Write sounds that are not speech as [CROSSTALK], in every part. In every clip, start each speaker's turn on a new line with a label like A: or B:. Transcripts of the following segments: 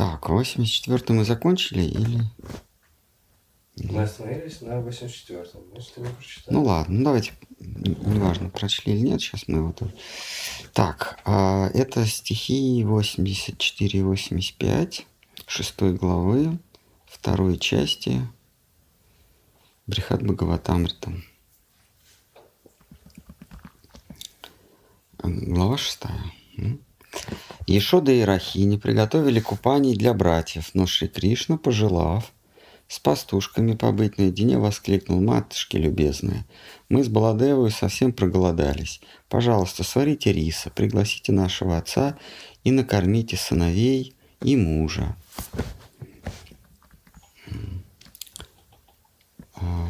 A: Так, 84 мы закончили или...
B: Мы остановились на 84-м. Значит, ты не прочитал.
A: Ну ладно, ну давайте, неважно, прочли или нет, сейчас мы его тоже... Так, а, это стихи 84 и 85, шестой главы, второй части Брихат Бхагаватамрита. Глава шестая. Ешода и Рахини приготовили купаний для братьев, но Шри Кришна, пожелав с пастушками побыть наедине, воскликнул, матушки любезные, мы с Баладевой совсем проголодались. Пожалуйста, сварите риса, пригласите нашего отца и накормите сыновей и мужа. А,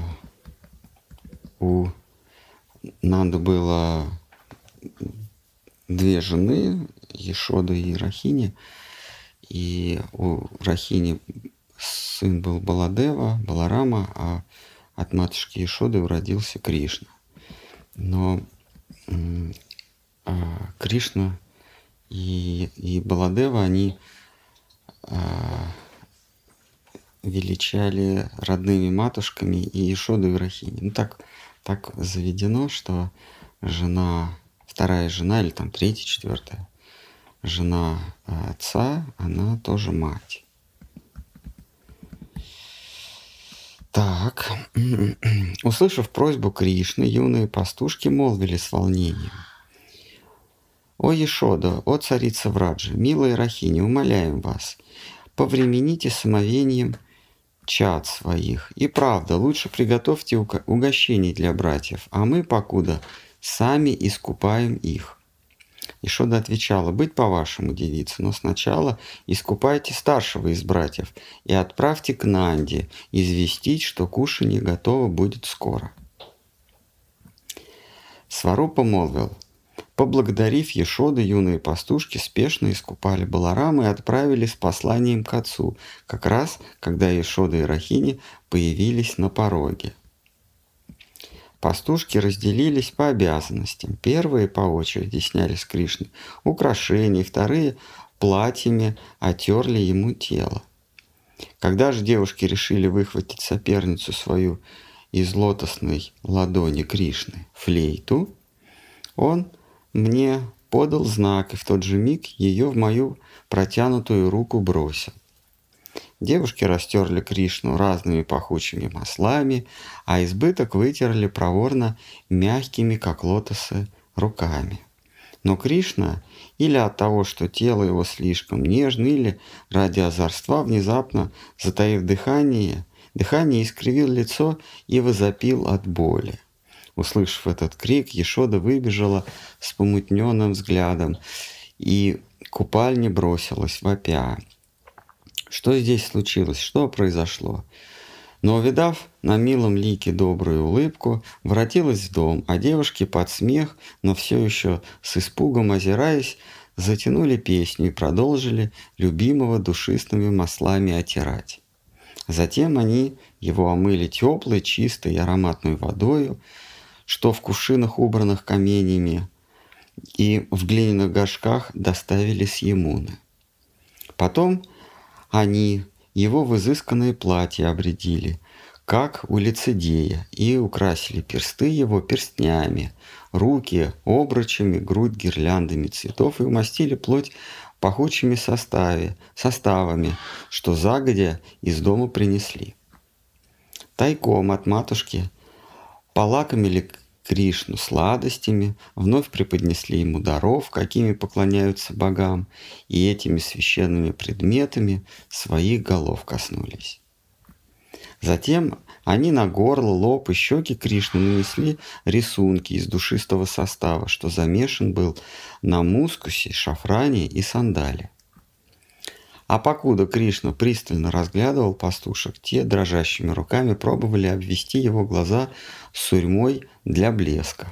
A: У Нанды было две жены, Ешода и Рахини. И у Рахини сын был Баладева, Баларама, а от матушки Ешоды родился Кришна. Но а, Кришна и, и Баладева, они а, величали родными матушками и Ешоду и Рахини. Ну так, так заведено, что жена, вторая жена или там третья, четвертая, жена а, отца, она тоже мать. Так, [CLEARS THROAT] услышав просьбу Кришны, юные пастушки молвили с волнением. «О Ешода, о царица Враджи, милая Рахини, умоляем вас, повремените с омовением чад своих. И правда, лучше приготовьте угощений для братьев, а мы, покуда, сами искупаем их». Ишода отвечала, «Быть по-вашему, девица, но сначала искупайте старшего из братьев и отправьте к Нанде известить, что кушанье готово будет скоро». Сварупа молвил, Поблагодарив Ешоды, юные пастушки спешно искупали Баларама и отправили с посланием к отцу, как раз когда Ешода и Рахини появились на пороге. Пастушки разделились по обязанностям. Первые по очереди сняли с Кришны украшения, вторые платьями отерли ему тело. Когда же девушки решили выхватить соперницу свою из лотосной ладони Кришны, флейту, он мне подал знак, и в тот же миг ее в мою протянутую руку бросил. Девушки растерли Кришну разными пахучими маслами, а избыток вытерли проворно мягкими, как лотосы, руками. Но Кришна или от того, что тело его слишком нежно, или ради озорства, внезапно, затаив дыхание, дыхание искривил лицо и возопил от боли. Услышав этот крик, Ешода выбежала с помутненным взглядом и купальне бросилась, вопя. Что здесь случилось? Что произошло? Но, увидав на милом лике добрую улыбку, воротилась в дом, а девушки под смех, но все еще с испугом озираясь, затянули песню и продолжили любимого душистыми маслами отирать. Затем они его омыли теплой, чистой и ароматной водою, что в кувшинах, убранных каменями, и в глиняных горшках доставили с Емуны. Потом они его в изысканное платье обредили, как у лицедея, и украсили персты его перстнями, руки обручами, грудь гирляндами цветов и умастили плоть пахучими составе, составами, что загодя из дома принесли. Тайком от матушки полакомили Кришну сладостями, вновь преподнесли ему даров, какими поклоняются богам, и этими священными предметами своих голов коснулись. Затем они на горло, лоб и щеки Кришны нанесли рисунки из душистого состава, что замешан был на мускусе, шафране и сандале. А покуда Кришна пристально разглядывал пастушек, те дрожащими руками пробовали обвести его глаза сурьмой для блеска.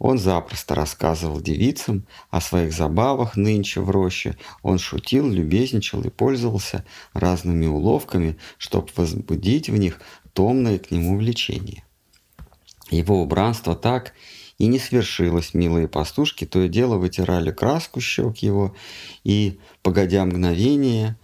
A: Он запросто рассказывал девицам о своих забавах нынче в роще. Он шутил, любезничал и пользовался разными уловками, чтобы возбудить в них томное к нему влечение. Его убранство так и не свершилось, милые пастушки, то и дело вытирали краску щек его, и, погодя мгновение,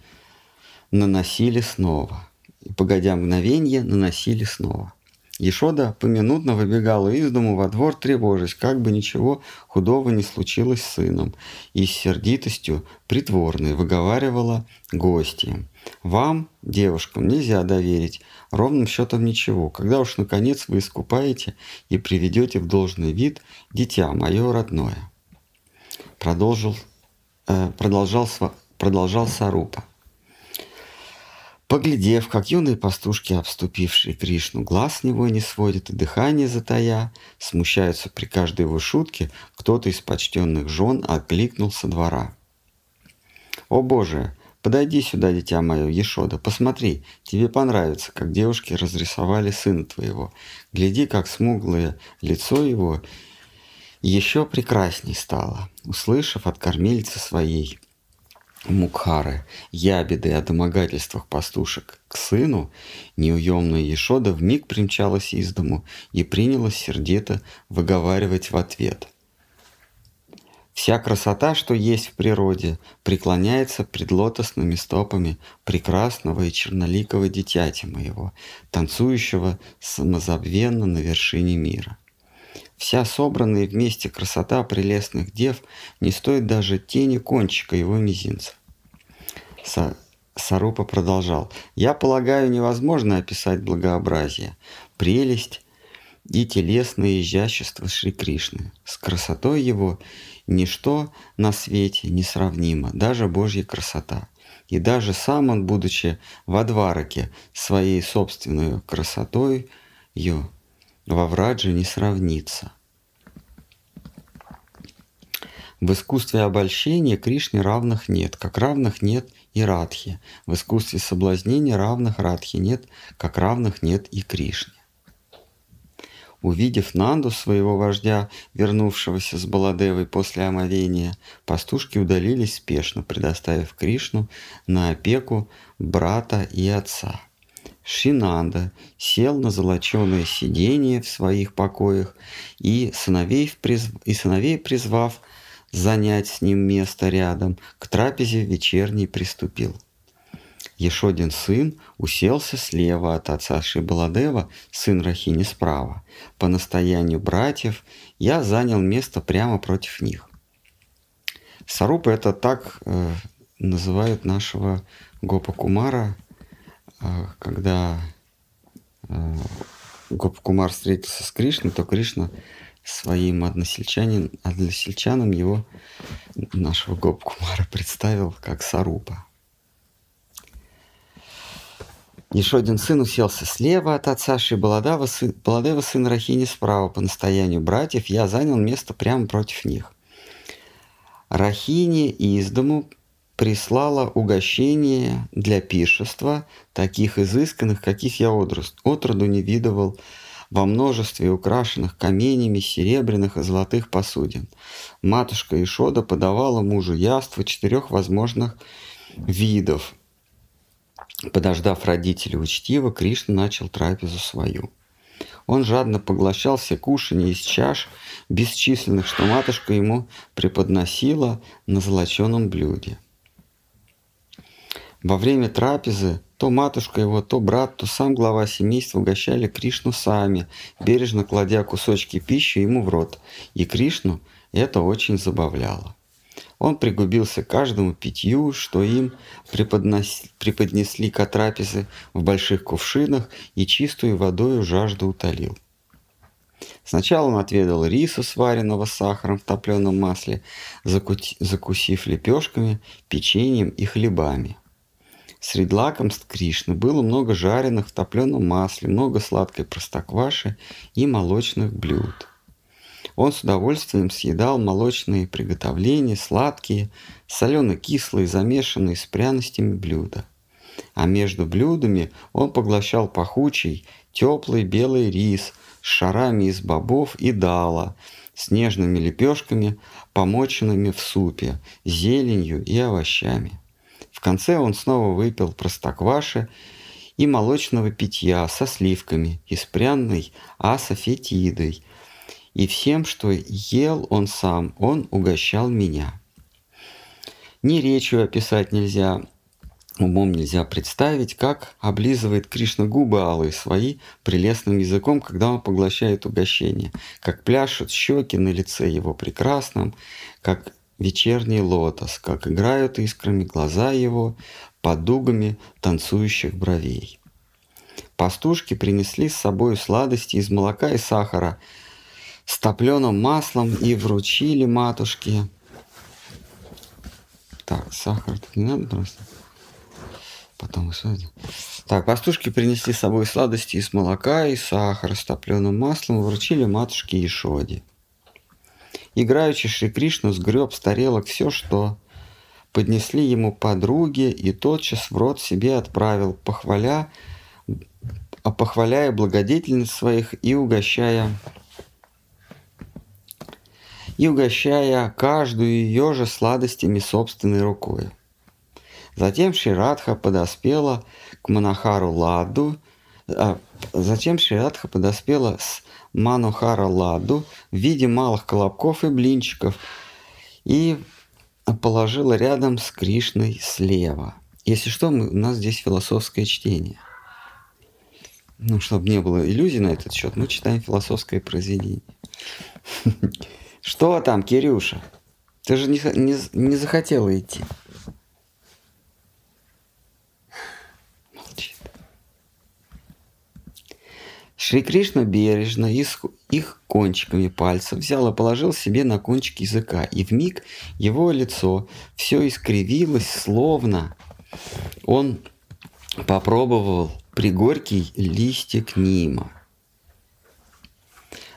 A: наносили снова. И, погодя мгновенье, наносили снова. Ешода поминутно выбегала из дому во двор, тревожась, как бы ничего худого не случилось с сыном, и с сердитостью притворной выговаривала гостям. «Вам, девушкам, нельзя доверить ровным счетом ничего, когда уж наконец вы искупаете и приведете в должный вид дитя мое родное». Продолжил, э, продолжал, продолжал Сарупа. Поглядев, как юные пастушки, обступившие Кришну, глаз с него не сводят и дыхание затая, смущаются при каждой его шутке, кто-то из почтенных жен откликнул со двора. «О Боже, подойди сюда, дитя мое, Ешода, посмотри, тебе понравится, как девушки разрисовали сына твоего. Гляди, как смуглое лицо его еще прекрасней стало, услышав от кормильца своей – Мукхары, ябеды о домогательствах пастушек к сыну, неуемная Ешода вмиг примчалась из дому и принялась сердито выговаривать в ответ. Вся красота, что есть в природе, преклоняется пред лотосными стопами прекрасного и черноликого дитяти моего, танцующего самозабвенно на вершине мира. Вся собранная вместе красота прелестных дев не стоит даже тени кончика его мизинца. Са Сарупа продолжал. «Я полагаю, невозможно описать благообразие, прелесть и телесное изящество Шри Кришны. С красотой его ничто на свете не сравнимо, даже Божья красота. И даже сам он, будучи во двараке, своей собственной красотой ее во Врадже не сравнится. В искусстве обольщения Кришне равных нет, как равных нет и Радхи. В искусстве соблазнения равных Радхи нет, как равных нет и Кришне. Увидев Нанду, своего вождя, вернувшегося с Баладевой после омовения, пастушки удалились спешно, предоставив Кришну на опеку брата и отца. Шинанда сел на золоченое сиденье в своих покоях и сыновей, призв... и сыновей призвав занять с ним место рядом, к трапезе вечерней приступил. Ешодин сын уселся слева от отца Шибаладева, сын Рахини справа. По настоянию братьев я занял место прямо против них. Сарупа это так э, называют нашего Гопа Кумара, а, когда а, Гопкумар встретился с Кришной, то Кришна своим односельчанин, односельчанам его, нашего Гопкумара, [LAUGHS] представил как Сарупа. Еще один сын уселся слева от отца Шибаладева, сын, Баладева, сын Рахини справа. По настоянию братьев я занял место прямо против них. Рахини из дому прислала угощение для пиршества, таких изысканных, каких я отроду не видывал, во множестве украшенных каменями серебряных и золотых посудин. Матушка Ишода подавала мужу яство четырех возможных видов. Подождав родителей учтиво, Кришна начал трапезу свою. Он жадно поглощал все кушанья из чаш, бесчисленных, что матушка ему преподносила на золоченом блюде. Во время трапезы то матушка его, то брат, то сам глава семейства угощали Кришну сами, бережно кладя кусочки пищи ему в рот. И Кришну это очень забавляло. Он пригубился каждому питью, что им преподнос... преподнесли к в больших кувшинах и чистую водою жажду утолил. Сначала он отведал риса, сваренного сахаром в топленом масле, закусив лепешками, печеньем и хлебами – Среди лакомств Кришны было много жареных в топленом масле, много сладкой простокваши и молочных блюд. Он с удовольствием съедал молочные приготовления, сладкие, солено-кислые, замешанные с пряностями блюда. А между блюдами он поглощал пахучий, теплый белый рис с шарами из бобов и дала, с нежными лепешками, помоченными в супе, зеленью и овощами конце он снова выпил простокваши и молочного питья со сливками и с пряной асофетидой. И всем, что ел он сам, он угощал меня. Ни речью описать нельзя, умом нельзя представить, как облизывает Кришна губы алые свои прелестным языком, когда он поглощает угощение, как пляшут щеки на лице его прекрасном, как вечерний лотос, как играют искрами глаза его под дугами танцующих бровей. Пастушки принесли с собой сладости из молока и сахара с топленым маслом и вручили матушке. Так, сахар не надо просто. Потом высадим. Так, пастушки принесли с собой сладости из молока и сахара с топленым маслом вручили матушке Ишоде. Играючи Шри Кришну сгреб с тарелок все, что поднесли ему подруги, и тотчас в рот себе отправил, похваля, а похваляя благодетельность своих и угощая и угощая каждую ее же сладостями собственной рукой. Затем Ширадха подоспела к Манахару Ладу, а, затем Ширадха подоспела с Манухара Ладу в виде малых колобков и блинчиков и положила рядом с Кришной слева. Если что, мы, у нас здесь философское чтение. Ну, чтобы не было иллюзий на этот счет, мы читаем философское произведение. Что там, Кирюша? Ты же не, не, не захотела идти. Молчит. Шри Кришна бережно их, их кончиками пальцев взял и положил себе на кончик языка, и в миг его лицо все искривилось, словно он попробовал пригорький листик Нима.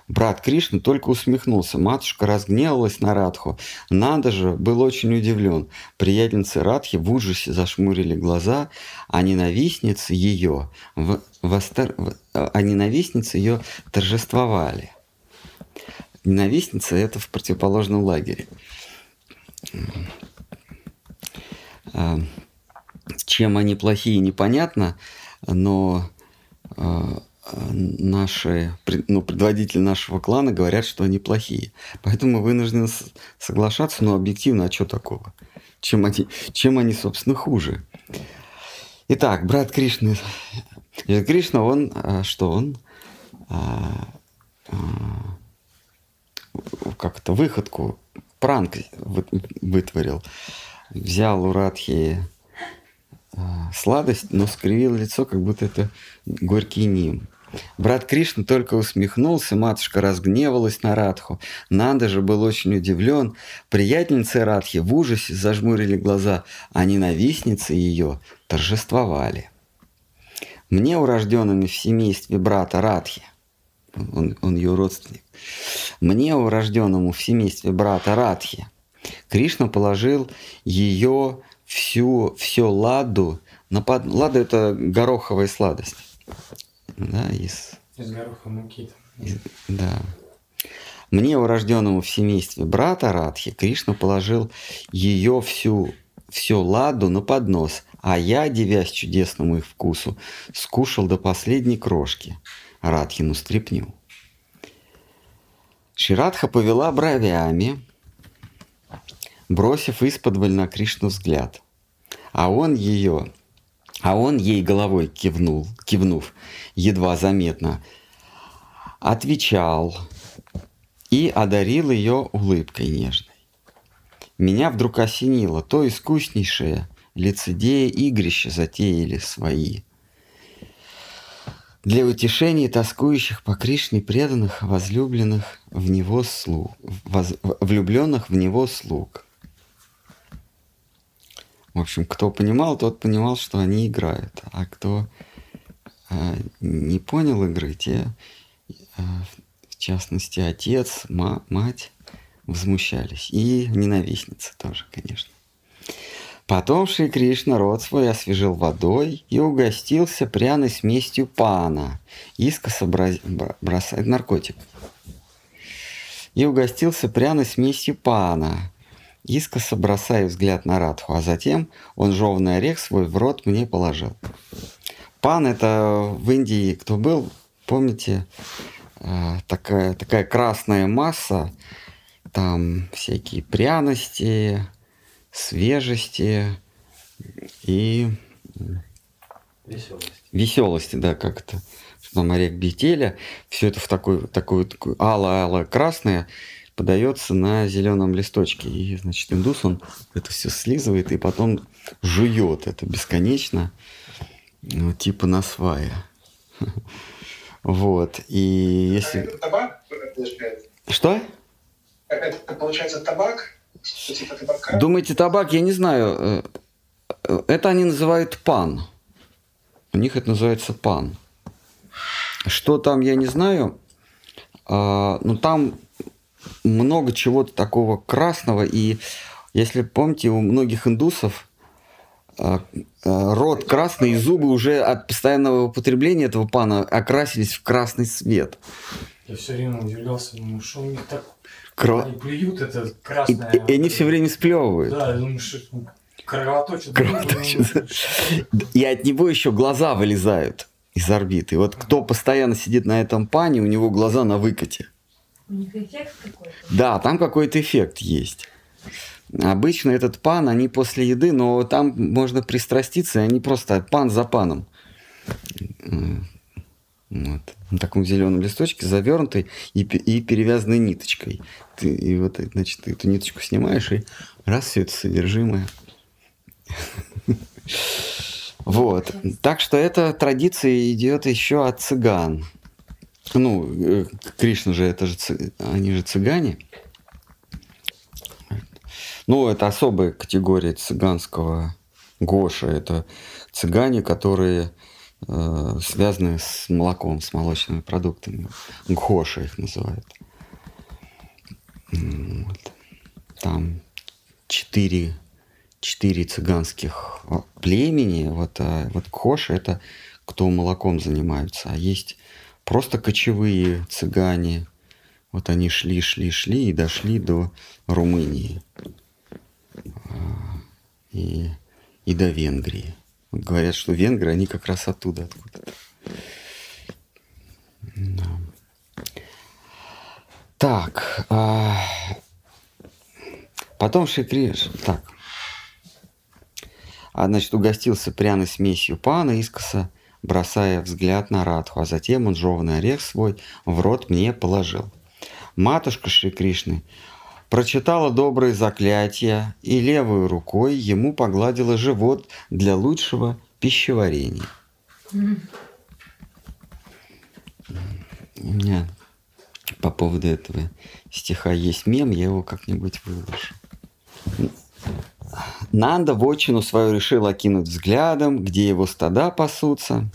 A: Брат Кришна только усмехнулся. Матушка разгневалась на Радху. Надо же, был очень удивлен. Приятельницы Радхи в ужасе зашмурили глаза, а ненавистницы ее, в, востер, а ненавистницы ее торжествовали. Ненавистница – это в противоположном лагере. А, чем они плохие, непонятно, но а, наши, ну, предводители нашего клана говорят, что они плохие. Поэтому мы вынуждены соглашаться, но объективно, а что такого? Чем они, чем они, собственно, хуже? Итак, брат Кришны. Кришна, он, а, что он? А, а, как это, выходку, пранк вытворил. Взял у Радхи сладость, но скривил лицо, как будто это горький ним. Брат Кришна только усмехнулся, матушка разгневалась на Радху. Надо же, был очень удивлен. Приятельницы Радхи в ужасе зажмурили глаза, а ненавистницы ее торжествовали. Мне, урожденными в семействе брата Радхи, он, он ее родственник, мне, урожденному в семействе брата Радхи, Кришна положил ее всю, все ладу на под... Лада – это гороховая сладость да, из...
B: Из гороха муки.
A: Из, да. Мне, урожденному в семействе брата Радхи, Кришна положил ее всю, всю ладу на поднос, а я, девясь чудесному их вкусу, скушал до последней крошки Радхину стряпню. Ширадха повела бровями, бросив из-под на Кришну взгляд. А он ее а он ей головой кивнул, кивнув, едва заметно, отвечал и одарил ее улыбкой нежной. Меня вдруг осенило, то искуснейшее лицедея игрища затеяли свои. Для утешения тоскующих по Кришне преданных, возлюбленных в него слуг, воз, влюбленных в него слуг – в общем, кто понимал, тот понимал, что они играют. А кто э, не понял игры, те, э, в частности, отец, ма, мать, возмущались. И ненавистница тоже, конечно. Потом Шри Кришна рот свой освежил водой и угостился пряной смесью пана, искоса бросает наркотик. И угостился пряной смесью пана, Искоса бросаю взгляд на Радху, а затем он жевный орех свой в рот мне положил. Пан это в Индии, кто был, помните, э, такая, такая красная масса, там всякие пряности, свежести и
B: Веселость.
A: веселости, да, как это, что там орех бетеля, все это в такой, такой, такой ало-ало красное подается на зеленом листочке. И, значит, индус, он это все слизывает и потом жует это бесконечно, ну, типа на свае. Вот. И если...
C: Это табак?
A: Что?
C: Это получается табак? Типа табака?
A: Думаете, табак? Я не знаю. Э, Это они называют пан. У них это называется пан. Что там, я не знаю. А, Но там много чего-то такого красного. И если помните, у многих индусов а, а, рот красный, и зубы уже от постоянного употребления этого пана окрасились в красный цвет.
B: Я все время удивлялся, думаю, что у них так...
A: Кро-
B: Они плюют это
A: И,
B: красное.
A: и они все время сплевывают.
B: Да, я думаю, что кровоточит.
A: Кровоточит. И от него еще глаза вылезают из орбиты. И вот кто постоянно сидит на этом пане, у него глаза на выкате.
D: Них эффект какой-то.
A: Да, там какой-то эффект есть. Обычно этот пан, они после еды, но там можно пристраститься, и они просто пан за паном. Вот. На таком зеленом листочке, завернутый и, и перевязанной ниточкой. Ты, и вот, значит, ты эту ниточку снимаешь, и раз все это содержимое. [LAUGHS] Вот. Так что эта традиция идет еще от цыган. Ну, э, Кришна же, это же, они же цыгане. Ну, это особая категория цыганского Гоша. Это цыгане, которые э, связаны с молоком, с молочными продуктами. Гоша их называют. Вот. Там четыре, четыре цыганских а, племени. Вот, а вот Гоша это кто молоком занимаются. А есть просто кочевые цыгане. Вот они шли, шли, шли и дошли до Румынии и, и до Венгрии. Вот говорят, что венгры, они как раз оттуда откуда-то. Да. Так. а, Потом Шикриш... Так. А, значит, угостился пряной смесью пана искоса, бросая взгляд на Радху, а затем он жеванный орех свой в рот мне положил. Матушка Шри Кришны прочитала добрые заклятия и левой рукой ему погладила живот для лучшего пищеварения. У меня по поводу этого стиха есть мем, я его как-нибудь выложу. Нанда вотчину свою решил окинуть взглядом, где его стада пасутся.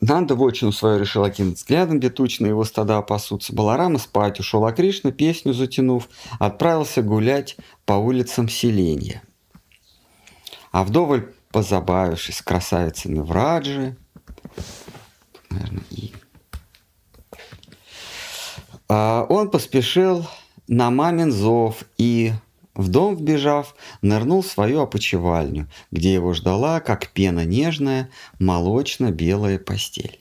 A: Нанда вотчину свою решил окинуть взглядом, где тучно его стада пасутся. Баларама спать ушел, а Кришна, песню затянув, отправился гулять по улицам селения. А вдоволь позабавившись с красавицами в Раджи, наверное, и а, он поспешил на мамин зов и, в дом вбежав, нырнул в свою опочивальню, где его ждала, как пена нежная, молочно-белая постель.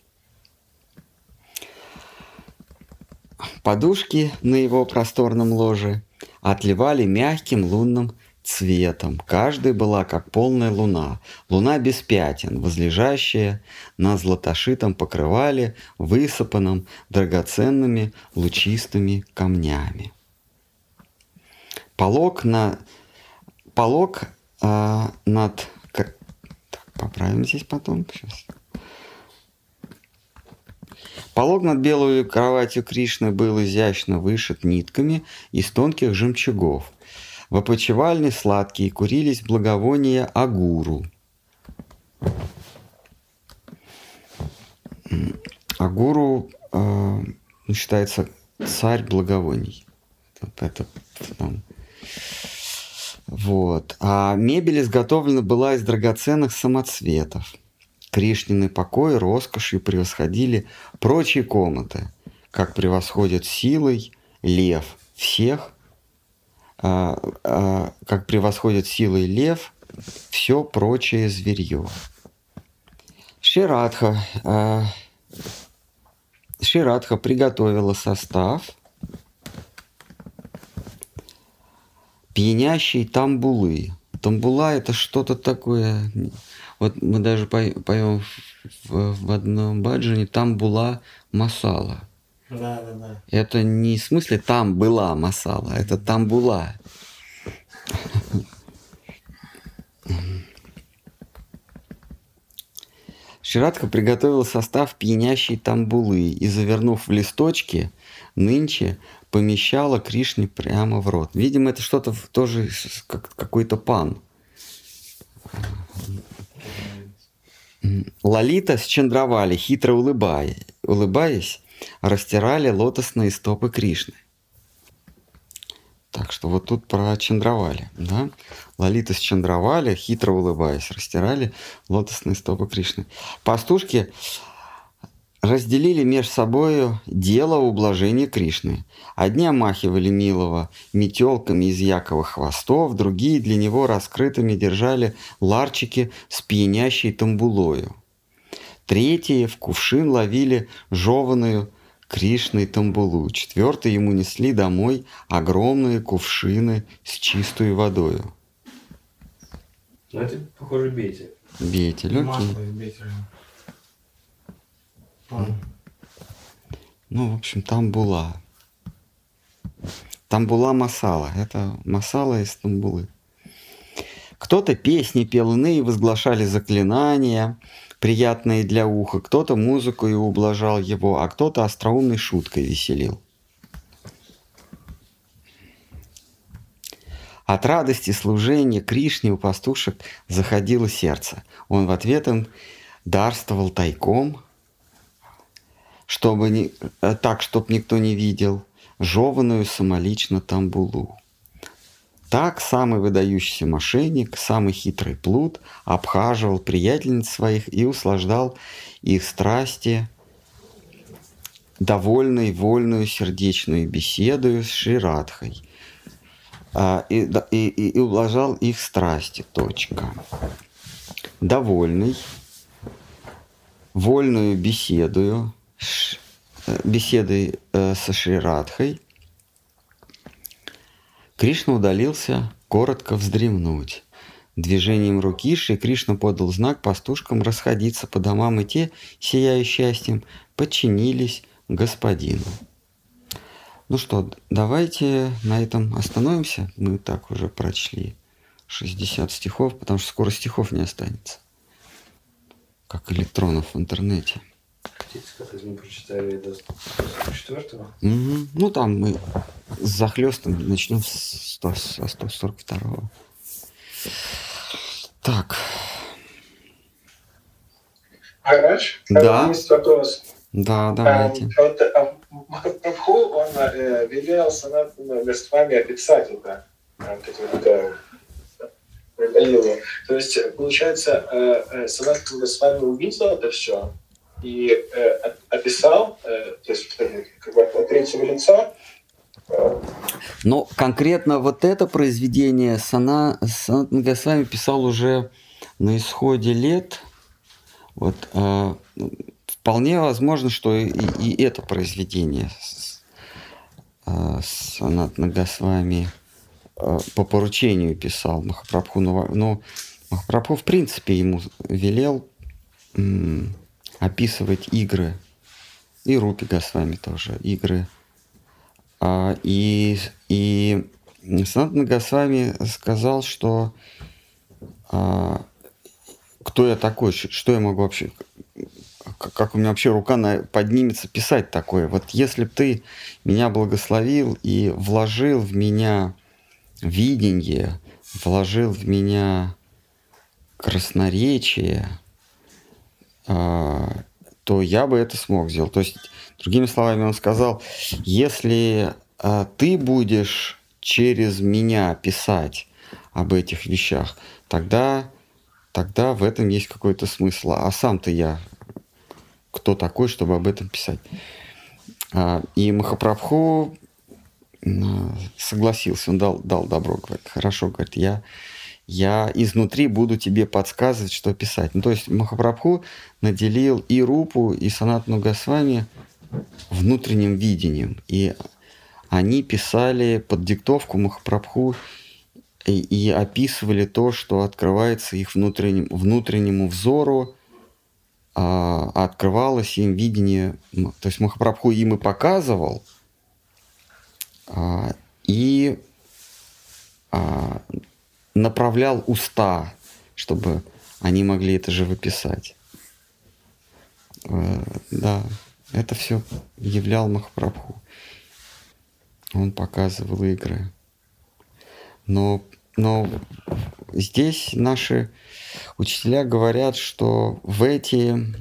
A: Подушки на его просторном ложе отливали мягким лунным цветом. Каждая была как полная луна. Луна без пятен, возлежащая на златошитом покрывале, высыпанном драгоценными лучистыми камнями. Полог на полог а, над к- так, поправим здесь потом сейчас. Полог над белой кроватью Кришны был изящно вышит нитками из тонких жемчугов. В опочивальне сладкие курились благовония агуру. Агуру э, считается царь благовоний. Вот это там. Вот. А мебель изготовлена была из драгоценных самоцветов. Кришнины покои роскошью превосходили прочие комнаты, как превосходит силой лев всех, а, а, как превосходит силой лев все прочее зверье. Ширадха, а, Ширадха приготовила состав пьянящей тамбулы, тамбула это что-то такое. Вот мы даже поем в, одном баджане там была масала.
B: Да, да, да.
A: Это не в смысле там была масала, это там была. Приготовил состав пьянящей тамбулы и, завернув в листочки, нынче помещала Кришне прямо в рот. Видимо, это что-то тоже как какой-то пан. Лолита с Чандравали, хитро улыбая, улыбаясь, растирали лотосные стопы Кришны. Так что вот тут про Чандравали. Да? Лолита с Чандравали, хитро улыбаясь, растирали лотосные стопы Кришны. Пастушки разделили между собой дело ублажения Кришны. Одни омахивали милого метелками из яковых хвостов, другие для него раскрытыми держали ларчики с пьянящей тамбулою. Третьи в кувшин ловили жеванную Кришной тамбулу. Четвертые ему несли домой огромные кувшины с чистой водою.
B: Ну, это, похоже, Бейте.
A: Бейте, легкий. Ну, в общем, там была. Там была масала. Это масала из Тамбулы. Кто-то песни пел, иные возглашали заклинания, приятные для уха, кто-то музыку и ублажал его, а кто-то остроумной шуткой веселил. От радости служения Кришне у пастушек заходило сердце. Он в ответ им дарствовал тайком, чтобы не, э, так, чтобы никто не видел, жеванную самолично тамбулу. Так самый выдающийся мошенник, самый хитрый плут обхаживал приятельниц своих и услаждал их страсти довольной, вольную, сердечную беседою с Ширадхой а, и, и, и, ублажал их страсти. Точка. Довольный, вольную беседую беседой э, со Шрирадхой, Кришна удалился коротко вздремнуть. Движением руки Шри Кришна подал знак пастушкам расходиться по домам, и те, сияя счастьем, подчинились господину. Ну что, давайте на этом остановимся. Мы так уже прочли 60 стихов, потому что скоро стихов не останется, как электронов в интернете.
B: Хотите сказать, мы прочитали до 144
A: угу. Ну, там мы с захлестом начнем с 100, со 142 -го. Так.
C: Гараж,
A: да. Да, давайте.
C: А, вот, а, Махапрабху, он э, велел санатными Гоствами описать это, это Галилу. То есть, получается, э, э, Санатна Гоствами увидел это все, и э, описал, э, то есть как бы от третьего лица.
A: Э, Но конкретно вот это произведение Сана, Санат Нагасвами писал уже на исходе лет. Вот э, вполне возможно, что и, и это произведение э, Санат Нагасвами э, по поручению писал Махапрабху. Но, но Махапрабху в принципе ему велел описывать игры, и Рупига с вами тоже, игры. А, и, и Санатна Госвами сказал, что а, кто я такой, что я могу вообще, как у меня вообще рука на, поднимется писать такое. Вот если бы ты меня благословил и вложил в меня видение, вложил в меня красноречие, то я бы это смог сделать. То есть, другими словами, он сказал, если а, ты будешь через меня писать об этих вещах, тогда, тогда в этом есть какой-то смысл. А сам-то я кто такой, чтобы об этом писать? А, и Махапрабху согласился, он дал, дал добро, говорит, хорошо, говорит, я я изнутри буду тебе подсказывать, что писать. Ну, то есть Махапрабху наделил и Рупу, и Санатну Госвами внутренним видением. И они писали под диктовку Махапрабху и, и описывали то, что открывается их внутренним, внутреннему взору, а, открывалось им видение, то есть Махапрабху им и показывал, а, и а, направлял уста, чтобы они могли это же выписать. А, да, это все являл Махапрабху. Он показывал игры. Но, но здесь наши учителя говорят, что в эти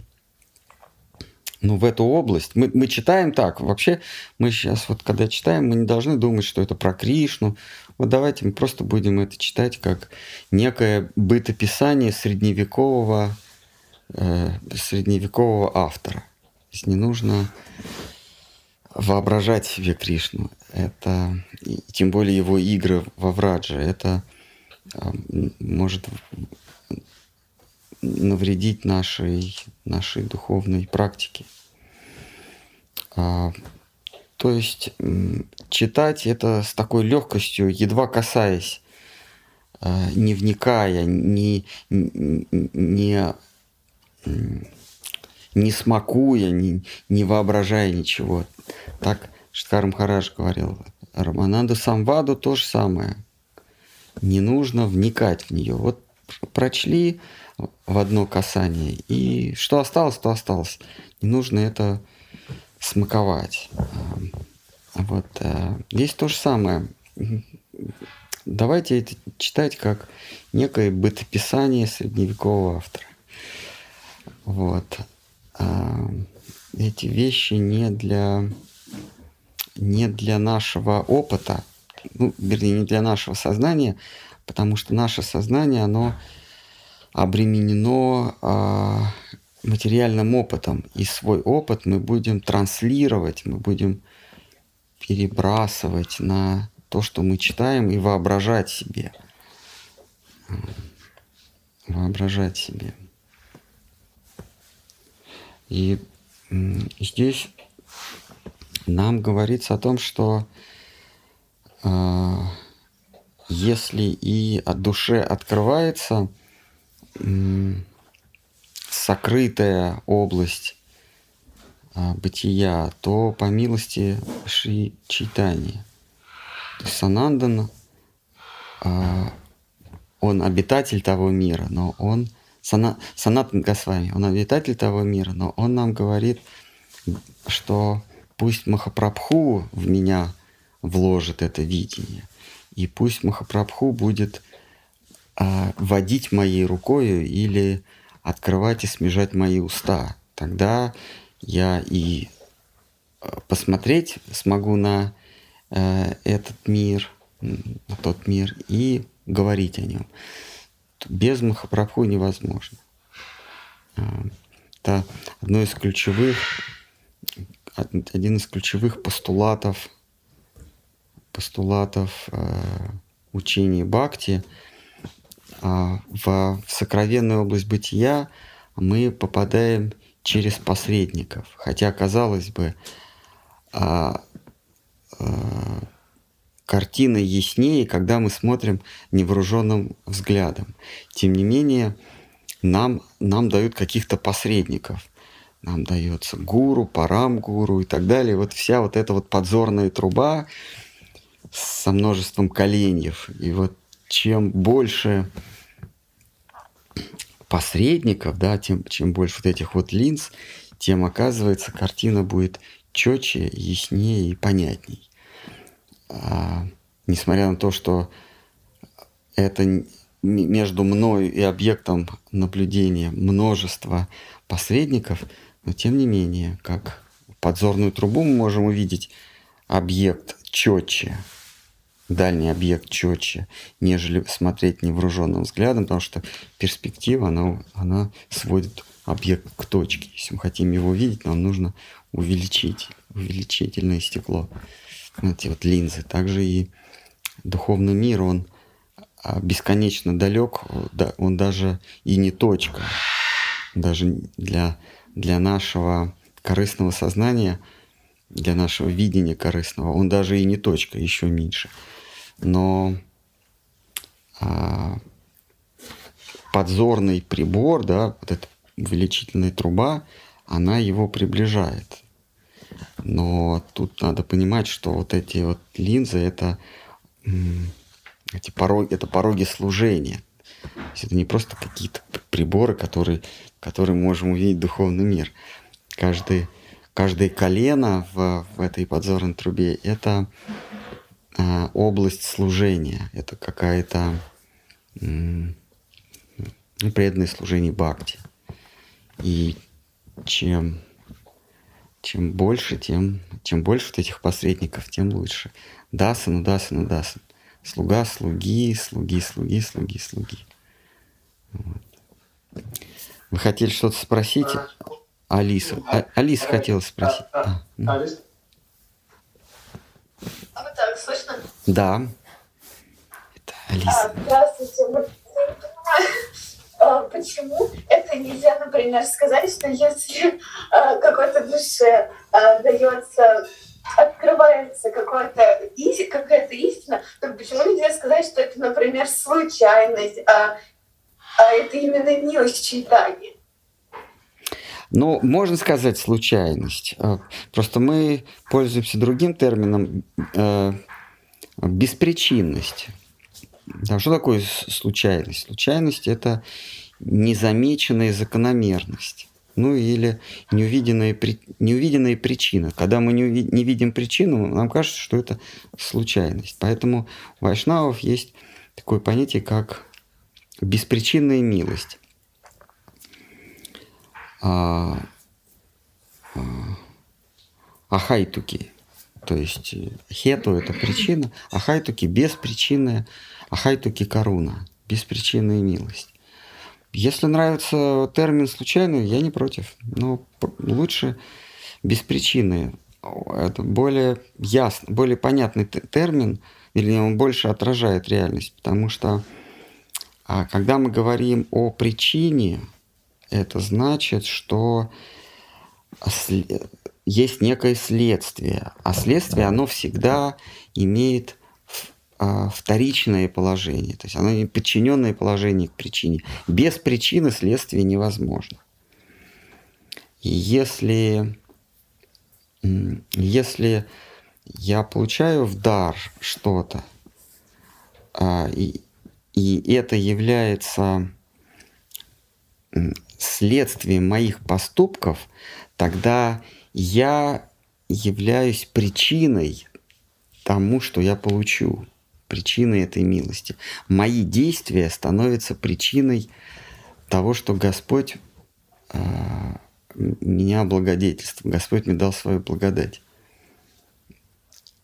A: ну, в эту область. Мы, мы читаем так. Вообще, мы сейчас вот, когда читаем, мы не должны думать, что это про Кришну. Вот давайте мы просто будем это читать как некое бытописание средневекового, э, средневекового автора. То есть не нужно воображать себе Кришну. Это, тем более его игры во Врадже, это э, может навредить нашей, нашей духовной практике. А, то есть читать это с такой легкостью, едва касаясь, а, не вникая, не, не, не смакуя, не, не воображая ничего. Так Шткар Махарадж говорил. Рамананда Самваду то же самое. Не нужно вникать в нее. Вот прочли, в одно касание. И что осталось, то осталось. Не нужно это смаковать. Вот. Э, здесь то же самое. Давайте это читать как некое бытописание средневекового автора. Вот. А, эти вещи не для, не для нашего опыта, ну, вернее, не для нашего сознания, потому что наше сознание, оно обременено а, материальным опытом. И свой опыт мы будем транслировать, мы будем перебрасывать на то, что мы читаем, и воображать себе. Воображать себе. И здесь нам говорится о том, что э, если и от души открывается сокрытая область а, бытия, то по милости Шри Чайтани. То есть Санандан, а, он обитатель того мира, но он Сана, Санатан Госвами, он обитатель того мира, но он нам говорит, что пусть Махапрабху в меня вложит это видение, и пусть Махапрабху будет а, водить моей рукой или открывать и смежать мои уста. Тогда я и а, посмотреть смогу на э, этот мир, на тот мир и говорить о нем. Без Махапрабху невозможно. А, это одно из ключевых, один из ключевых постулатов, постулатов э, учения Бхакти – в сокровенную область бытия мы попадаем через посредников. Хотя, казалось бы, а, а, картина яснее, когда мы смотрим невооруженным взглядом. Тем не менее, нам, нам дают каких-то посредников. Нам дается гуру, парам-гуру и так далее. Вот вся вот эта вот подзорная труба со множеством коленьев. И вот чем больше посредников, да, тем, чем больше вот этих вот линз, тем, оказывается, картина будет четче, яснее и понятней. А, несмотря на то, что это между мной и объектом наблюдения множество посредников, но тем не менее, как подзорную трубу мы можем увидеть объект четче, дальний объект четче, нежели смотреть невооруженным взглядом, потому что перспектива, она, она сводит объект к точке. Если мы хотим его увидеть, нам нужно увеличить, увеличительное стекло. Эти вот линзы. Также и духовный мир, он а, бесконечно далек, он даже и не точка. Даже для, для нашего корыстного сознания, для нашего видения корыстного, он даже и не точка, еще меньше – но а, подзорный прибор, да, вот эта увеличительная труба, она его приближает. Но тут надо понимать, что вот эти вот линзы это эти пороги, это пороги служения. То есть это не просто какие-то приборы, которые, которые мы можем увидеть духовный мир. Каждый, каждое колено в, в этой подзорной трубе – это э, область служения, это какая-то э, преданное служение бхакти. И чем, чем больше, тем, чем больше вот этих посредников, тем лучше. Дасану, дасану, дасан. Слуга, слуги, слуги, слуги, слуги, слуги. Вот. Вы хотели что-то спросить? Алиса. А, Алиса хотела спросить. А,
C: Алис?
E: А вот так слышно?
A: Да. Это Алиса.
E: А, здравствуйте. Вот я не понимаю, а, почему это нельзя, например, сказать, что если а, какой-то душе а, дается открывается какая-то изи, какая-то истина, то почему нельзя сказать, что это, например, случайность, а, а это именно милость читания?
A: Ну, можно сказать случайность. А, просто мы пользуемся другим термином э, беспричинность. Да, что такое случайность? Случайность это незамеченная закономерность ну или неувиденные, неувиденные причины. Когда мы не, уви, не видим причину, нам кажется, что это случайность. Поэтому у вайшнавов есть такое понятие, как беспричинная милость. А, а, ахайтуки, то есть хету это причина, ахайтуки беспричинная, ахайтуки коруна, беспричинная милость. Если нравится термин случайный, я не против. Но лучше без причины. Это более ясно, более понятный термин, или он больше отражает реальность. Потому что а когда мы говорим о причине, это значит, что есть некое следствие. А следствие, оно всегда имеет а, вторичное положение, то есть оно не подчиненное положение к причине. Без причины следствие невозможно. И если, если я получаю в дар что-то, а, и, и это является следствием моих поступков, тогда я являюсь причиной тому, что я получу причиной этой милости. Мои действия становятся причиной того, что Господь э, меня благодетельствует. Господь мне дал свою благодать.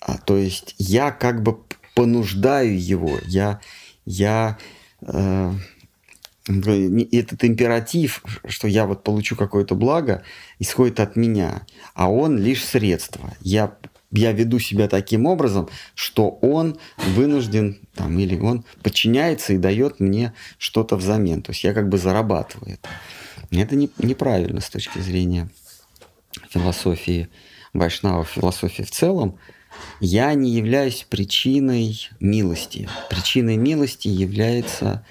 A: А, то есть я как бы понуждаю его, я, я э, этот императив, что я вот получу какое-то благо, исходит от меня, а он лишь средство. Я я веду себя таким образом, что он вынужден там, или он подчиняется и дает мне что-то взамен. То есть я как бы зарабатываю это. Это не, неправильно с точки зрения философии Вайшнава, философии в целом. Я не являюсь причиной милости. Причиной милости является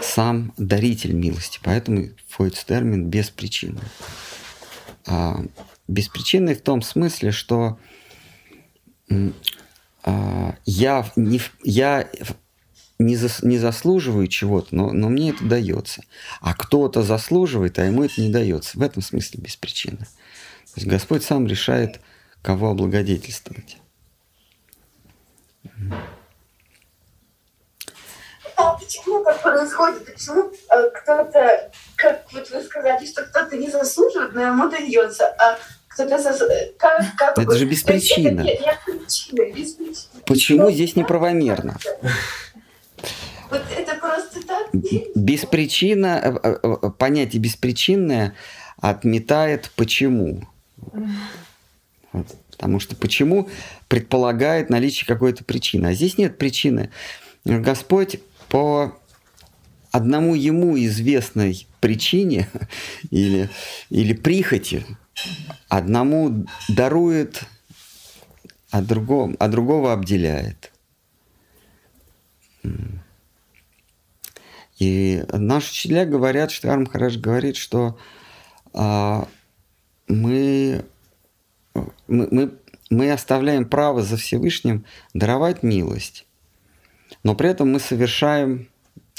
A: сам даритель милости. Поэтому входит термин беспричинный. А, беспричинный в том смысле, что а, я не, я не, зас, не заслуживаю чего-то, но, но мне это дается. А кто-то заслуживает, а ему это не дается. В этом смысле без причины. То есть Господь сам решает, кого облагодетельствовать.
E: А почему так происходит? Почему э, кто-то, как вот вы сказали, что кто-то не заслуживает, но ему дается, а как, как
A: это же без причины. Нет, нет причины, без причины. Почему здесь неправомерно?
E: Вот это просто так.
A: Беспричина, э, э, э, понятие беспричинное отметает почему. Вот. Потому что почему предполагает наличие какой-то причины. А здесь нет причины. Господь по одному ему известной причине [LAUGHS] или, или прихоти. Одному дарует, а, другому, а другого обделяет. И наши учителя говорят, что Арм Хараш говорит, что а, мы, мы, мы, мы оставляем право за Всевышним даровать милость, но при этом мы совершаем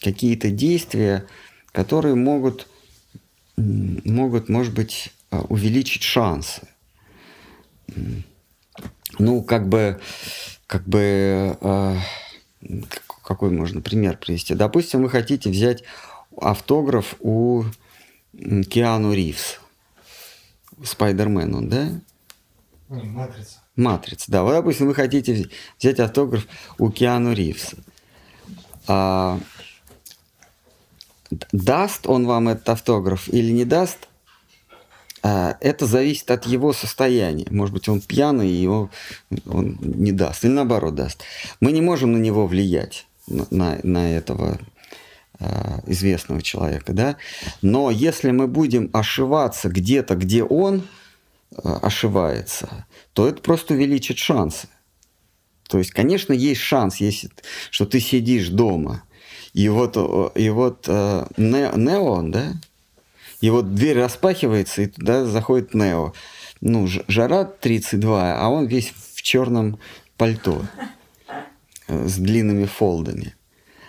A: какие-то действия, которые могут, могут, может быть, а, увеличить шансы. Ну, как бы, как бы, э, какой можно пример привести? Допустим, вы хотите взять автограф у Киану Ривз, Спайдермен, он, да?
B: Матрица.
A: Матрица, да. Вот, допустим, вы хотите взять автограф у Киану Ривза. А, даст он вам этот автограф или не даст, а, это зависит от его состояния. Может быть, он пьяный, и его он не даст, или наоборот даст. Мы не можем на него влиять, на, на этого а, известного человека, да. Но если мы будем ошиваться где-то, где он а, ошивается, то это просто увеличит шансы. То есть, конечно, есть шанс, если, что ты сидишь дома, и вот, и вот э, Неон, да, и вот дверь распахивается, и туда заходит Нео. Ну, жара 32, а он весь в черном пальто э, с длинными фолдами.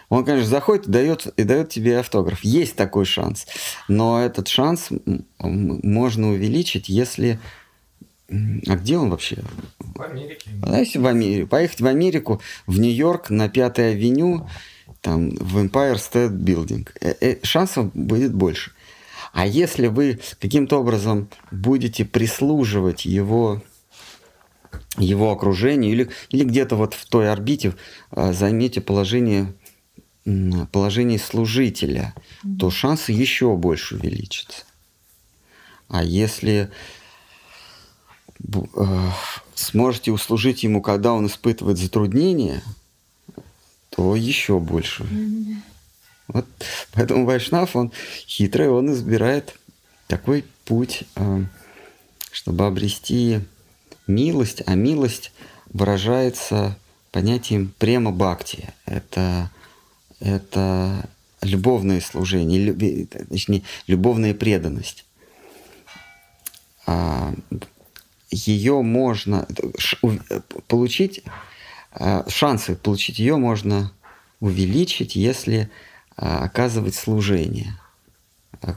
A: Он, конечно, заходит и дает, и дает тебе автограф. Есть такой шанс. Но этот шанс можно увеличить, если... А где он вообще?
B: В Америке.
A: А если в Америку. Поехать в Америку, в Нью-Йорк, на Пятой авеню, там, в Empire State Building. Э -э шансов будет больше. А если вы каким-то образом будете прислуживать его его окружению или, или где-то вот в той орбите э, займете положение положении служителя, то шансы еще больше увеличатся. А если сможете услужить ему, когда он испытывает затруднения, то еще больше. Mm-hmm. Вот поэтому Вайшнав, он хитрый, он избирает такой путь, э, чтобы обрести милость, а милость выражается понятием према бхакти. Это это любовное служение, люби, точнее, любовная преданность. А, ее можно получить, а, шансы получить ее можно увеличить, если а, оказывать служение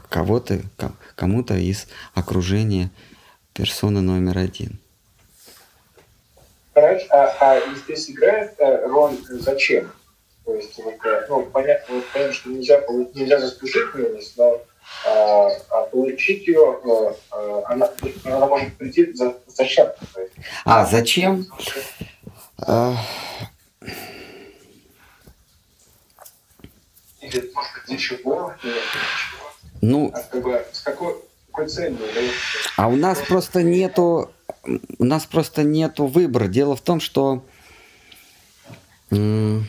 A: кого-то, кому-то из окружения персоны номер один.
C: А, а здесь играет э, роль зачем? То есть, э, ну, понятно, вот, понятно, что нельзя, нельзя заслужить милость, но а, а получить ее, а, а, она, она может прийти за, зачем.
A: А, зачем? А...
C: Или, может быть, для чего?
A: Ну,
C: а, как бы, с какой, какой целью?
A: А у нас просто нету, у нас просто нету выбора. Дело в том, что вот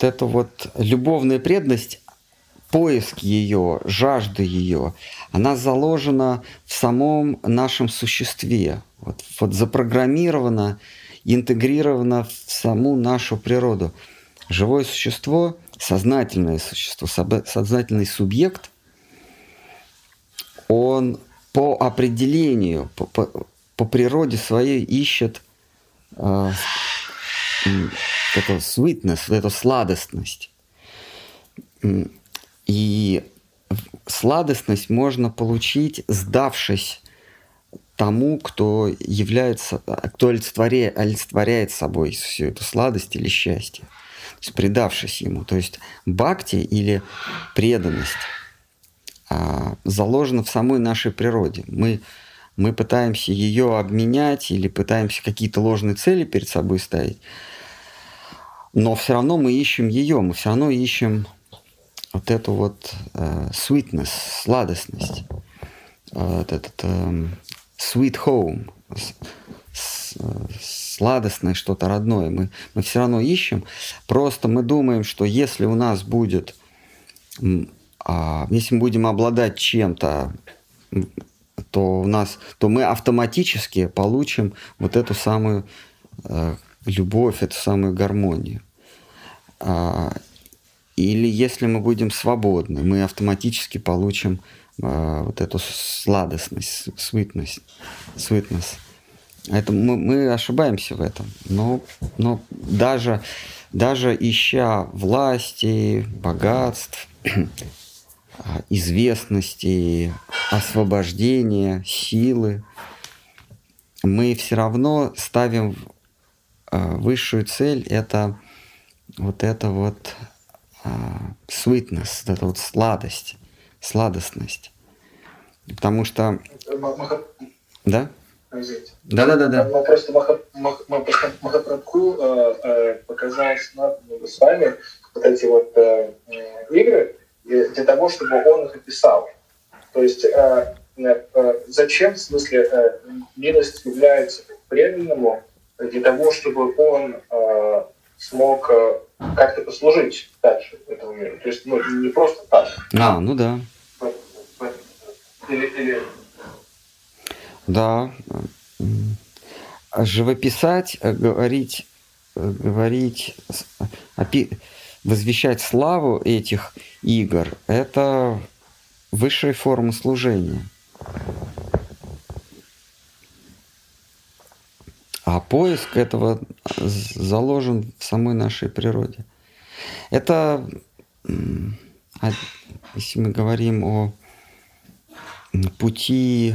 A: эта вот любовная преданность, поиск ее, жажда ее, она заложена в самом нашем существе, вот, вот запрограммирована, интегрирована в саму нашу природу. Живое существо, сознательное существо, сознательный субъект, он по определению, по, по, по природе своей ищет э, эту sweetness, эту сладостность. И сладостность можно получить, сдавшись тому, кто является, кто олицетворяет, олицетворяет собой всю эту сладость или счастье. То есть предавшись ему. То есть бхакти или преданность а, заложена в самой нашей природе. Мы, мы пытаемся ее обменять или пытаемся какие-то ложные цели перед собой ставить но все равно мы ищем ее, мы все равно ищем вот эту вот э, sweetness, сладостность, э, вот этот э, sweet home, с, сладостное что-то родное. Мы, мы все равно ищем. Просто мы думаем, что если у нас будет, э, если мы будем обладать чем-то, то у нас, то мы автоматически получим вот эту самую э, любовь, эту самую гармонию. А, или если мы будем свободны, мы автоматически получим э, вот эту сладостность, сытность, сытность. Это мы, мы ошибаемся в этом. Но, но даже, даже ища власти, богатств, известности, освобождения, силы, мы все равно ставим э, высшую цель это вот это вот sweetness, вот эта вот сладость, сладостность. Потому что... Да? Да, да, да, да.
C: Просто Махапрабху э, э, показал с вами вот эти вот э, игры для того, чтобы он их описал. То есть зачем, в смысле, милость является преданному для того, чтобы он смог как-то послужить дальше этому миру. То есть ну, не просто так.
A: А, ну да.
C: Или, или...
A: Да. Живописать, э, говорить, э, говорить, опи... возвещать славу этих игр – это высшая форма служения. А поиск этого заложен в самой нашей природе. Это, если мы говорим о пути,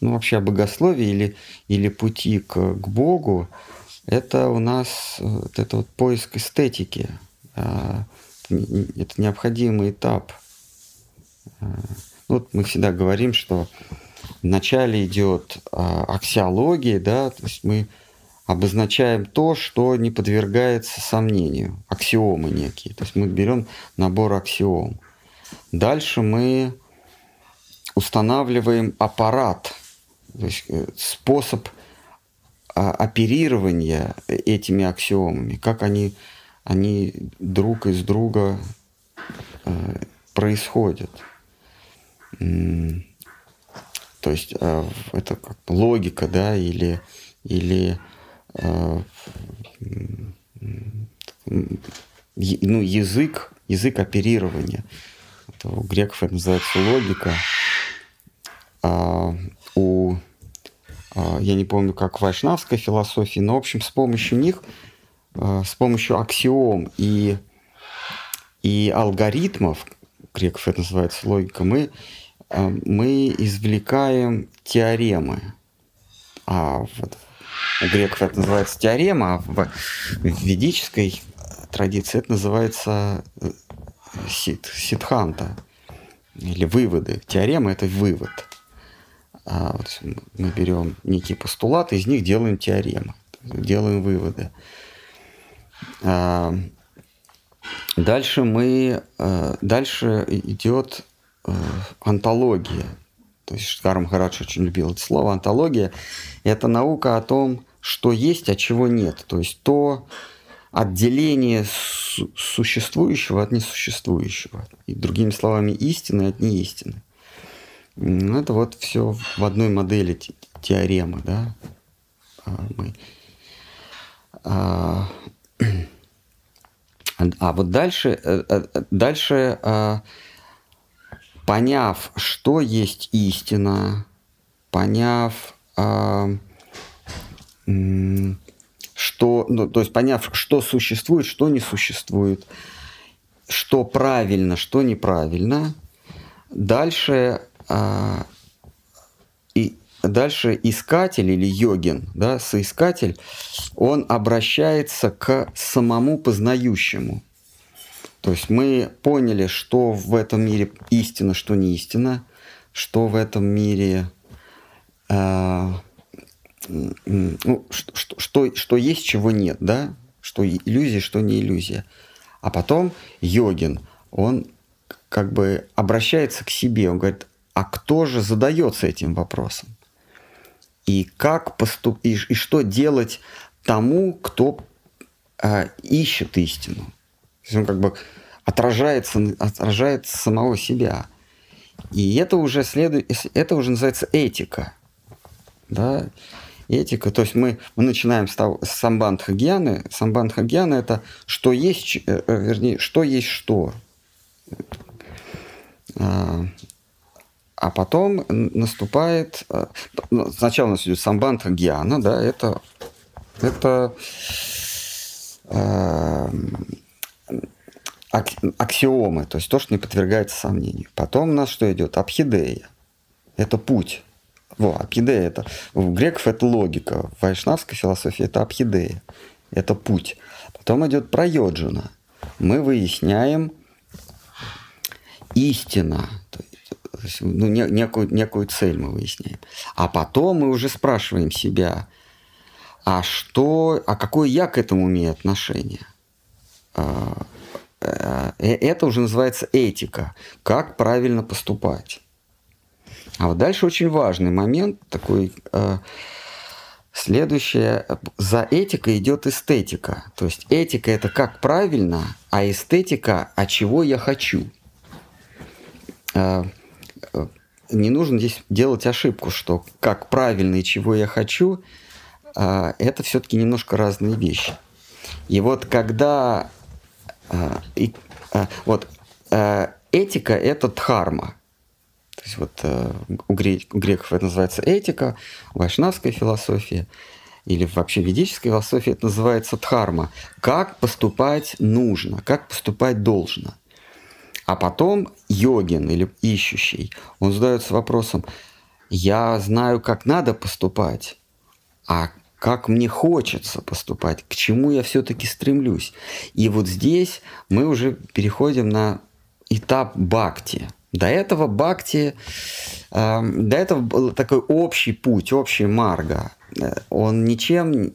A: ну вообще о богословии или, или пути к, к Богу, это у нас вот это вот поиск эстетики. А, это необходимый этап. А, ну, вот мы всегда говорим, что Вначале идет а, аксиология, да, то есть мы обозначаем то, что не подвергается сомнению, аксиомы некие. То есть мы берем набор аксиом. Дальше мы устанавливаем аппарат, то есть э, способ а, оперирования этими аксиомами, как они, они друг из друга э, происходят. То есть э, это как логика, да, или, или э, ну, язык, язык оперирования. Это у греков это называется логика. А у, а, я не помню, как вайшнавской философии, но, в общем, с помощью них, а, с помощью аксиом и, и алгоритмов, греков это называется логика, мы Э, мы извлекаем теоремы. А вот у греков это называется теорема, а в ведической традиции это называется э, сит, ситханта или выводы. Теорема – это вывод. А вот мы берем некие постулаты, из них делаем теоремы, делаем выводы. А дальше мы, э, дальше идет антология. То есть Шкар Махарадж очень любил это слово. Антология – это наука о том, что есть, а чего нет. То есть то отделение существующего от несуществующего. И другими словами, истины от неистины. Это вот все в одной модели теоремы, да. А, мы, [CLEARS THROAT] а, а вот дальше, э, э, дальше а, поняв, что есть истина, поняв, э, что, ну, то есть поняв, что существует, что не существует, что правильно, что неправильно, дальше э, и дальше искатель или йогин, да, соискатель, он обращается к самому познающему. То есть мы поняли, что в этом мире истина, что не истина, что в этом мире э, ну, что, что, что есть, чего нет, да? Что иллюзия, что не иллюзия. А потом йогин, он как бы обращается к себе, он говорит, а кто же задается этим вопросом? И как поступ... и, и что делать тому, кто э, ищет истину? Есть он как бы отражается, отражает самого себя. И это уже следует, это уже называется этика. Да? этика. То есть мы, мы начинаем с, того, с самбандха гьяны. Самбандха гьяна – это что есть, э, э, вернее, что есть что. А, а потом наступает... Ну, сначала у нас идет самбандха гьяна, да, это, это э, аксиомы, то есть то, что не подвергается сомнению. Потом у нас что идет? Абхидея. Это путь. Во, абхидея это... У греков это логика, в вайшнавской философии это абхидея. Это путь. Потом идет пройоджина. Мы выясняем истина, то есть, ну, не, некую, некую цель мы выясняем. А потом мы уже спрашиваем себя, а что, а какое я к этому имею отношение? Э, э, это уже называется этика, как правильно поступать. А вот дальше очень важный момент, такой э, следующее, за этикой идет эстетика. То есть этика это как правильно, а эстетика, а чего я хочу. Не нужно здесь делать ошибку, что как правильно и чего я хочу, это все-таки немножко разные вещи. И вот когда а, и, а, вот а, этика это дхарма. То есть вот э, у, греков это называется этика, у вайшнавской философии или вообще ведической философии это называется дхарма. Как поступать нужно, как поступать должно. А потом йогин или ищущий, он задается вопросом, я знаю, как надо поступать, а как мне хочется поступать, к чему я все-таки стремлюсь. И вот здесь мы уже переходим на этап бхакти. До этого бхакти, э, до этого был такой общий путь, общий марга. Э, он ничем,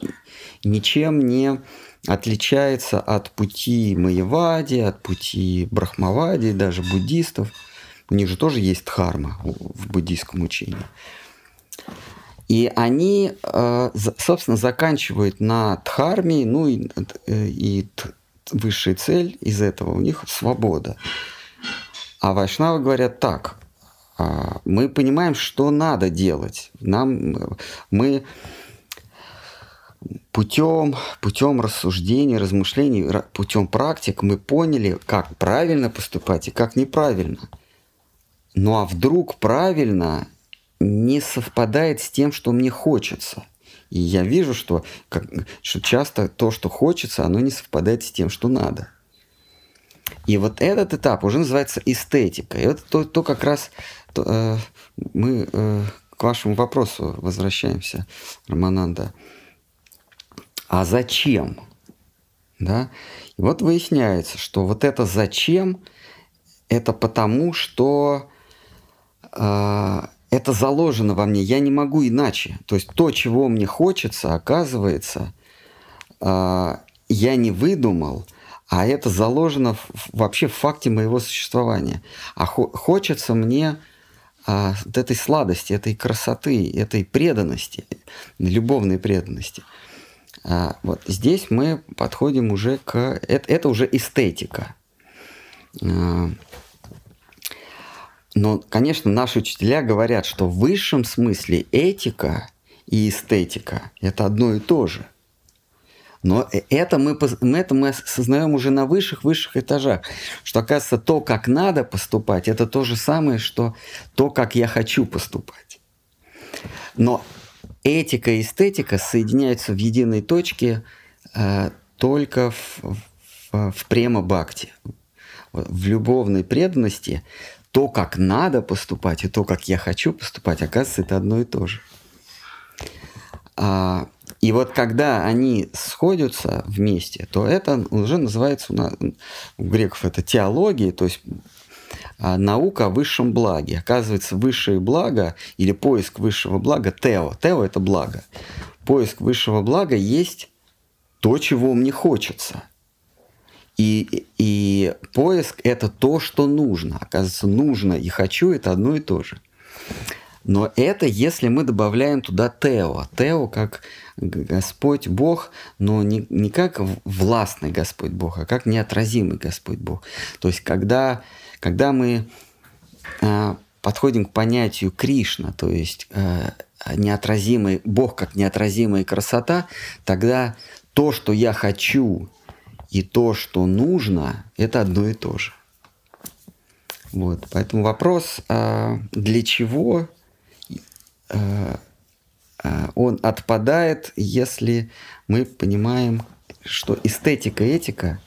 A: ничем не отличается от пути Маевади, от пути Брахмавади, даже буддистов. У них же тоже есть дхарма в буддийском учении. И они, э, собственно, заканчивают на дхарме, ну и, э, и высшая цель из этого у них свобода. А вайшнавы говорят так, а, мы понимаем, что надо делать. Нам, мы путем, путем рассуждений, размышлений, путем практик мы поняли, как правильно поступать и как неправильно. Ну а вдруг правильно не совпадает с тем, что мне хочется. И я вижу, что, как, что часто то, что хочется, оно не совпадает с тем, что надо. И вот этот этап уже называется эстетика. И это то, то как раз то, э, мы э, к вашему вопросу возвращаемся, Романанда. А зачем? Да? И вот выясняется, что вот это зачем, это потому, что э, это заложено во мне, я не могу иначе. То есть то, чего мне хочется, оказывается, э, я не выдумал, а это заложено вообще в факте моего существования. А хо- хочется мне э, вот этой сладости, этой красоты, этой преданности, любовной преданности. А, вот здесь мы подходим уже к... Это, это уже эстетика. Но, конечно, наши учителя говорят, что в высшем смысле этика и эстетика – это одно и то же. Но э, это мы, это мы осознаем уже на высших-высших этажах, что, оказывается, то, как надо поступать, это то же самое, что то, как я хочу поступать. Но этика и эстетика соединяются в единой точке э, только в, в, в према-бхакти. В любовной преданности то, как надо поступать, и то, как я хочу поступать, оказывается, это одно и то же. А, и вот когда они сходятся вместе, то это уже называется у, нас, у греков это теология, то есть а, наука о высшем благе. Оказывается, высшее благо или поиск высшего блага – тео. Тео – это благо. Поиск высшего блага есть то, чего мне хочется – и, и поиск – это то, что нужно. Оказывается, нужно и хочу – это одно и то же. Но это если мы добавляем туда Тео. Тео как Господь Бог, но не, не как властный Господь Бог, а как неотразимый Господь Бог. То есть когда, когда мы э, подходим к понятию Кришна, то есть э, неотразимый, Бог как неотразимая красота, тогда то, что я хочу, и то, что нужно, это одно и то же. Вот, поэтому вопрос, а, для чего а, а, он отпадает, если мы понимаем, что эстетика, этика,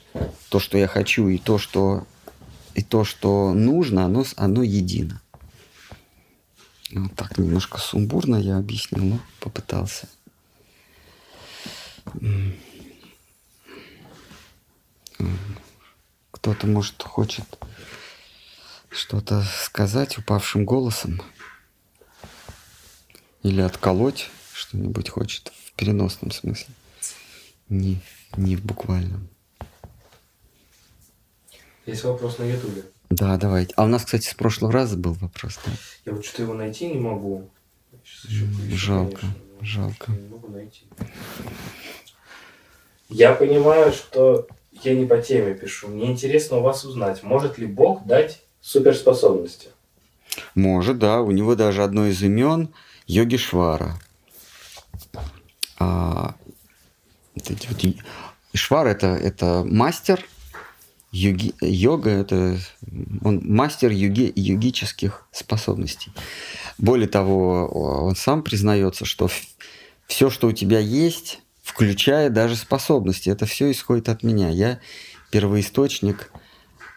A: то, что я хочу, и то, что, и то, что нужно, оно, оно едино. Вот так немножко сумбурно я объяснил, но попытался. Кто-то, может, хочет что-то сказать упавшим голосом или отколоть что-нибудь хочет в переносном смысле, не, не в буквальном.
B: Есть вопрос на Ютубе.
A: Да, давайте. А у нас, кстати, с прошлого раза был вопрос, да?
B: Я вот что-то его найти не могу. Еще
A: жалко,
B: конечно, но
A: жалко.
B: Не могу найти. Я понимаю, что я не по теме пишу. Мне интересно у вас узнать, может ли Бог дать суперспособности?
A: Может, да. У него даже одно из имен Йогишвара. А, вот Ишвар это, это мастер йоги, йога, это он мастер йоги, йогических способностей. Более того, он сам признается, что все, что у тебя есть, включая даже способности, это все исходит от меня. Я первоисточник,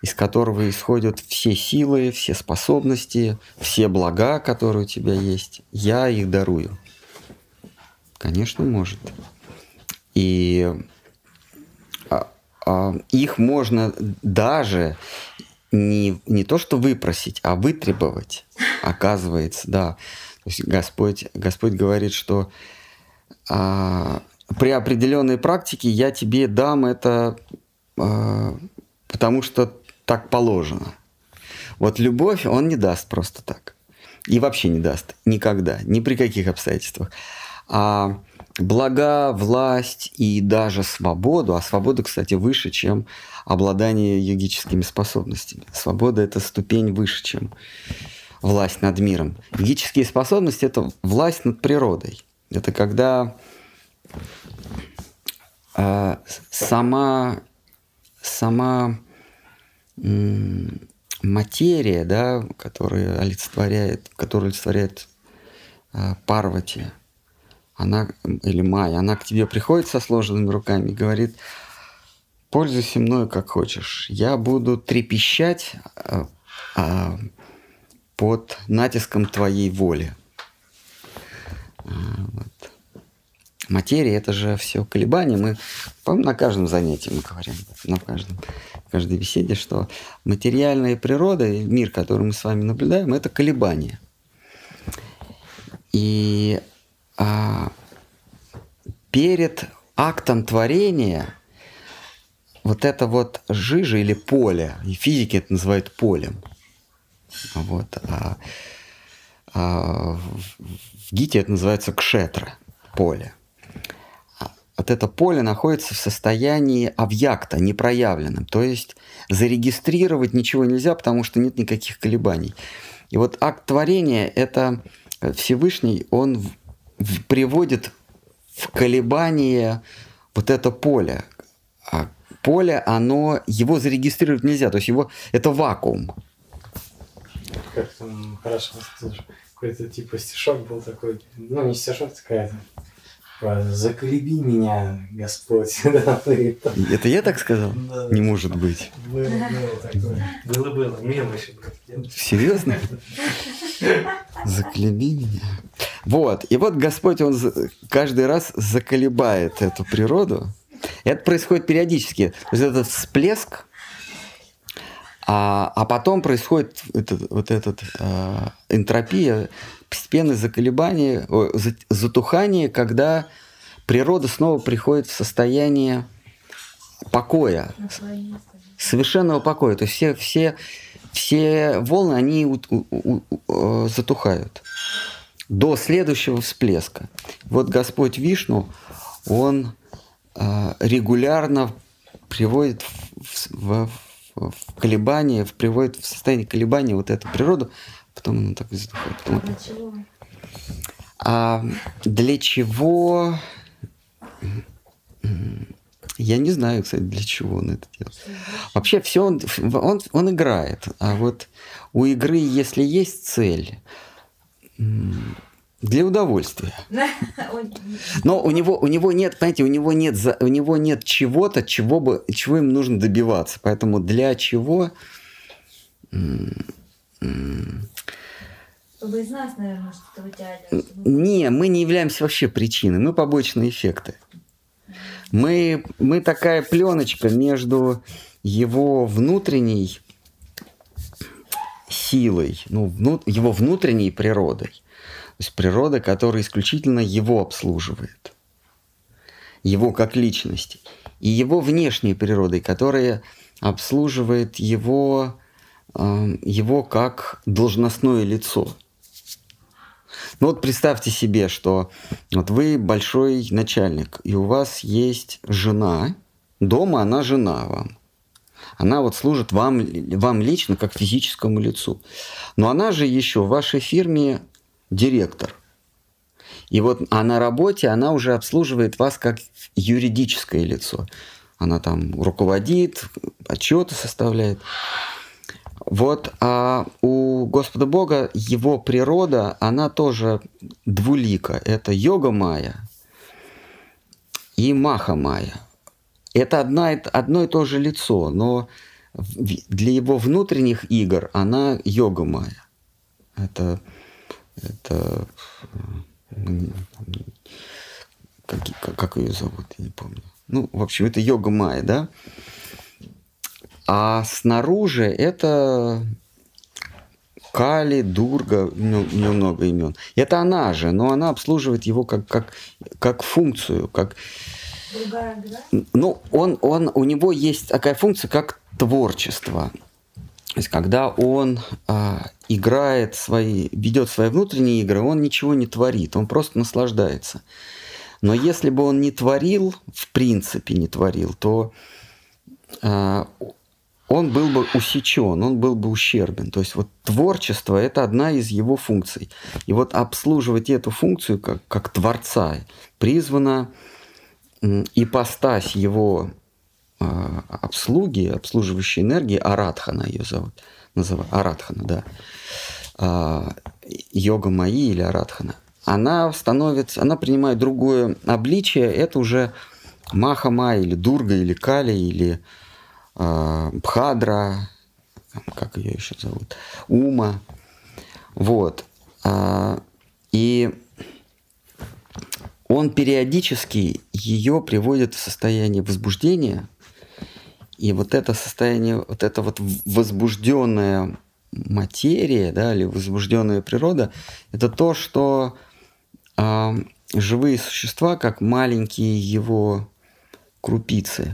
A: из которого исходят все силы, все способности, все блага, которые у тебя есть. Я их дарую. Конечно, может. И а, а, их можно даже не, не то что выпросить, а вытребовать, оказывается, да. То есть Господь, Господь говорит, что а, при определенной практике я тебе дам это, а, потому что так положено. Вот любовь он не даст просто так. И вообще не даст. Никогда. Ни при каких обстоятельствах. А блага, власть и даже свободу, а свобода, кстати, выше, чем обладание йогическими способностями. Свобода – это ступень выше, чем власть над миром. Йогические способности – это власть над природой. Это когда э, сама, сама м, материя, да, которая олицетворяет, которая олицетворяет э, Парвати, она, или Майя, она к тебе приходит со сложенными руками и говорит, пользуйся мною как хочешь. Я буду трепещать э, э, под натиском твоей воли. А, вот. Материя это же все колебания. Мы по-моему, на каждом занятии мы говорим, на каждом, в каждой беседе, что материальная природа, мир, который мы с вами наблюдаем, это колебания. И а, перед актом творения вот это вот жижа или поле, и физики это называют полем. Вот, а, а в, в Гите это называется кшетра, поле. Вот это поле находится в состоянии объекта, непроявленном. То есть зарегистрировать ничего нельзя, потому что нет никаких колебаний. И вот акт творения – это Всевышний, он в, в, приводит в колебание вот это поле. А поле, оно, его зарегистрировать нельзя, то есть его, это вакуум.
B: Как там хорошо. Какой-то типа стишок был такой, ну не стишок, такая Заколеби меня, Господь. [LAUGHS]
A: Это я так сказал?
B: Да.
A: Не может быть.
B: Было, было такое. Было-было. Мем еще был.
A: Серьезно? Заколеби меня. Вот. И вот Господь, Он каждый раз заколебает эту природу. Это происходит периодически. То есть этот всплеск, а, а потом происходит этот, вот этот э, энтропия, постепенное заколебание, затухание, когда природа снова приходит в состояние покоя, совершенного покоя. То есть все, все, все волны, они у- у- у- э, затухают до следующего всплеска. Вот Господь Вишну, Он э, регулярно приводит в, в- в- в колебания, в- приводит в состояние колебания вот эту природу, потом она так и затухает. Потом
D: Для чего?
A: А для чего? Я не знаю, кстати, для чего он это делает. Вообще все он, он, он играет. А вот у игры, если есть цель, для удовольствия. [LAUGHS] Но у него, у него нет, понимаете, у него нет, у него нет чего-то, чего, бы, чего им нужно добиваться. Поэтому для чего...
D: Чтобы из нас, наверное, что-то вытягивать. чтобы-
A: Не, мы не являемся вообще причиной, мы побочные эффекты. Мы, мы такая пленочка между его внутренней силой, ну, вну- его внутренней природой. Есть природа, которая исключительно его обслуживает. Его как личности. И его внешней природой, которая обслуживает его, э, его как должностное лицо. Ну вот представьте себе, что вот вы большой начальник, и у вас есть жена, дома она жена вам. Она вот служит вам, вам лично как физическому лицу. Но она же еще в вашей фирме директор. И вот а на работе она уже обслуживает вас как юридическое лицо. Она там руководит, отчеты составляет. Вот, а у Господа Бога его природа, она тоже двулика. Это йога майя и маха майя. Это одна, одно и то же лицо, но для его внутренних игр она йога майя. Это, это как, как, ее зовут, я не помню. Ну, в общем, это йога майя, да? А снаружи это Кали, Дурга, у нее у нее много имен. Это она же, но она обслуживает его как, как, как функцию, как,
D: Другая
A: ну, он, он, у него есть такая функция, как творчество. То есть, когда он а, играет свои, ведет свои внутренние игры, он ничего не творит, он просто наслаждается. Но если бы он не творил, в принципе не творил, то а, он был бы усечен, он был бы ущербен. То есть вот творчество – это одна из его функций. И вот обслуживать эту функцию как, как творца призвана м, ипостась его а, обслуги, обслуживающей энергии, Аратхана ее зовут, называют, Аратхана, да, А, йога Майи или Аратхана, она становится, она принимает другое обличие, это уже Маха Майя или Дурга или Кали или а, Бхадра, как ее еще зовут, Ума, вот. А, И он периодически ее приводит в состояние возбуждения, и вот это состояние, вот эта вот возбужденная материя, да, или возбужденная природа, это то, что а, живые существа, как маленькие его крупицы,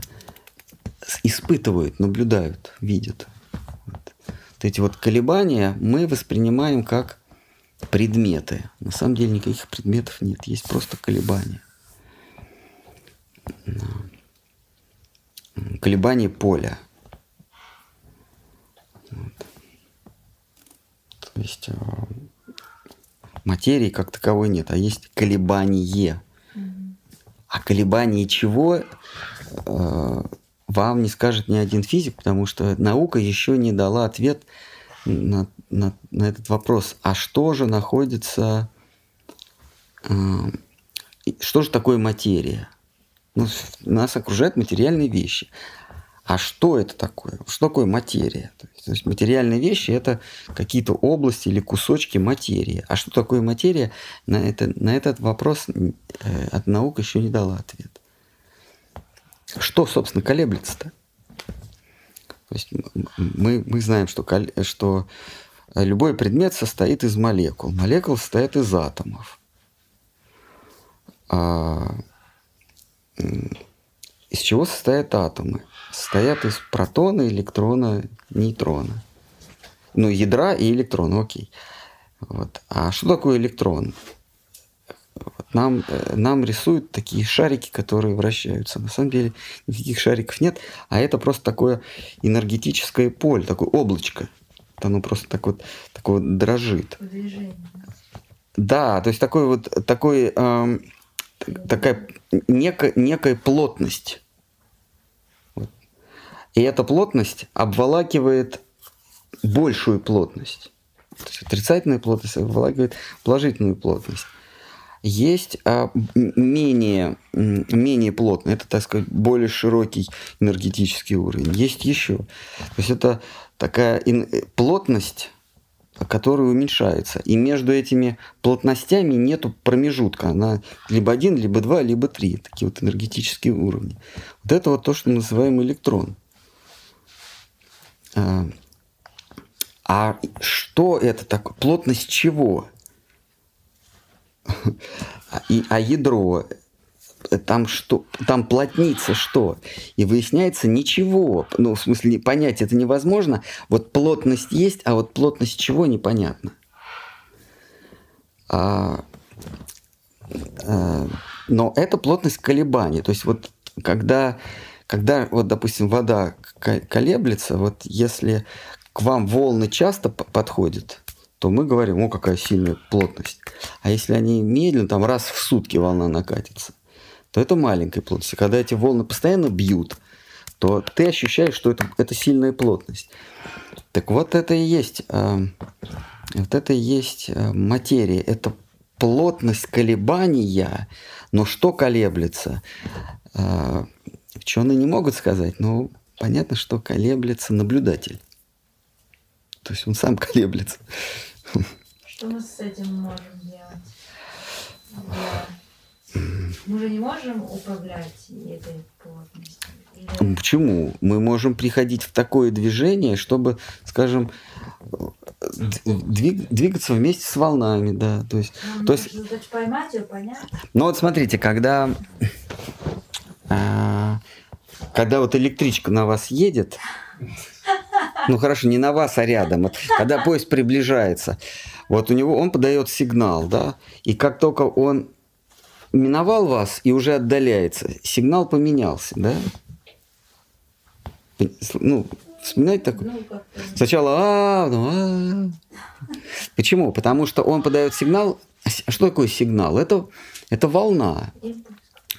A: испытывают, наблюдают, видят. Вот. Вот эти вот колебания мы воспринимаем как предметы. На самом деле никаких предметов нет, есть просто колебания. Колебания поля. Вот. То есть а, материи как таковой нет, а есть колебание. А колебание чего э, вам не скажет ни один физик, потому что наука еще не дала ответ на, на, на этот вопрос. А что же находится... э, что же такое материя? Ну, нас окружают материальные вещи. А что это такое? Что такое материя? То есть, то есть материальные вещи это какие-то области или кусочки материи. А что такое материя? На, это, на этот вопрос э, от наук еще не дала ответ. Что, собственно, колеблется-то? То есть мы, мы знаем, что, что любой предмет состоит из молекул. Молекулы состоят из атомов. А, из чего состоят атомы? Состоят из протона, электрона, нейтрона. Ну, ядра и электрона, окей. Вот. А что такое электрон? Вот нам, э, нам рисуют такие шарики, которые вращаются. На самом деле никаких шариков нет, а это просто такое энергетическое поле, такое облачко. Вот Оно просто так вот, так вот дрожит.
D: В движении.
A: Да, то есть такой вот такой эм, такая некая, некая плотность. Вот. И эта плотность обволакивает большую плотность. То есть отрицательная плотность обволакивает положительную плотность. Есть а, менее, менее плотный, это, так сказать, более широкий энергетический уровень. Есть еще. То есть это такая плотность который уменьшается. И между этими плотностями нет промежутка. Она либо один, либо два, либо три. Такие вот энергетические уровни. Вот это вот то, что мы называем электрон. А, а что это такое? Плотность чего? [LAUGHS] И, а ядро там что, там плотница что? И выясняется ничего. Ну, в смысле, понять это невозможно. Вот плотность есть, а вот плотность чего непонятно. А, а, но это плотность колебаний. То есть вот когда, когда вот, допустим, вода колеблется, вот если к вам волны часто подходят, то мы говорим, о, какая сильная плотность. А если они медленно, там раз в сутки волна накатится, то это маленькая плотность. И когда эти волны постоянно бьют, то ты ощущаешь, что это, это сильная плотность. Так вот это и есть, э, вот это и есть э, материя. Это плотность колебания, но что колеблется? Э, ученые не могут сказать, но понятно, что колеблется наблюдатель. То есть он сам [LAUGHS] колеблется.
D: Что мы с этим можем делать? [LAUGHS] Мы же не можем управлять этой плотностью. Или...
A: Почему? Мы можем приходить в такое движение, чтобы, скажем, двиг, двигаться вместе с волнами, да. То есть,
D: ну,
A: то есть
D: поймать ее, понять.
A: Ну вот смотрите, когда, а, когда вот электричка на вас едет, ну хорошо, не на вас, а рядом, вот, когда поезд приближается, вот у него он подает сигнал, да, и как только он миновал вас и уже отдаляется, сигнал поменялся, да? Ну, вспоминать такое? Ну, Сначала а, ну, а. Почему? Потому что он подает сигнал. А что такое сигнал? Это, это волна.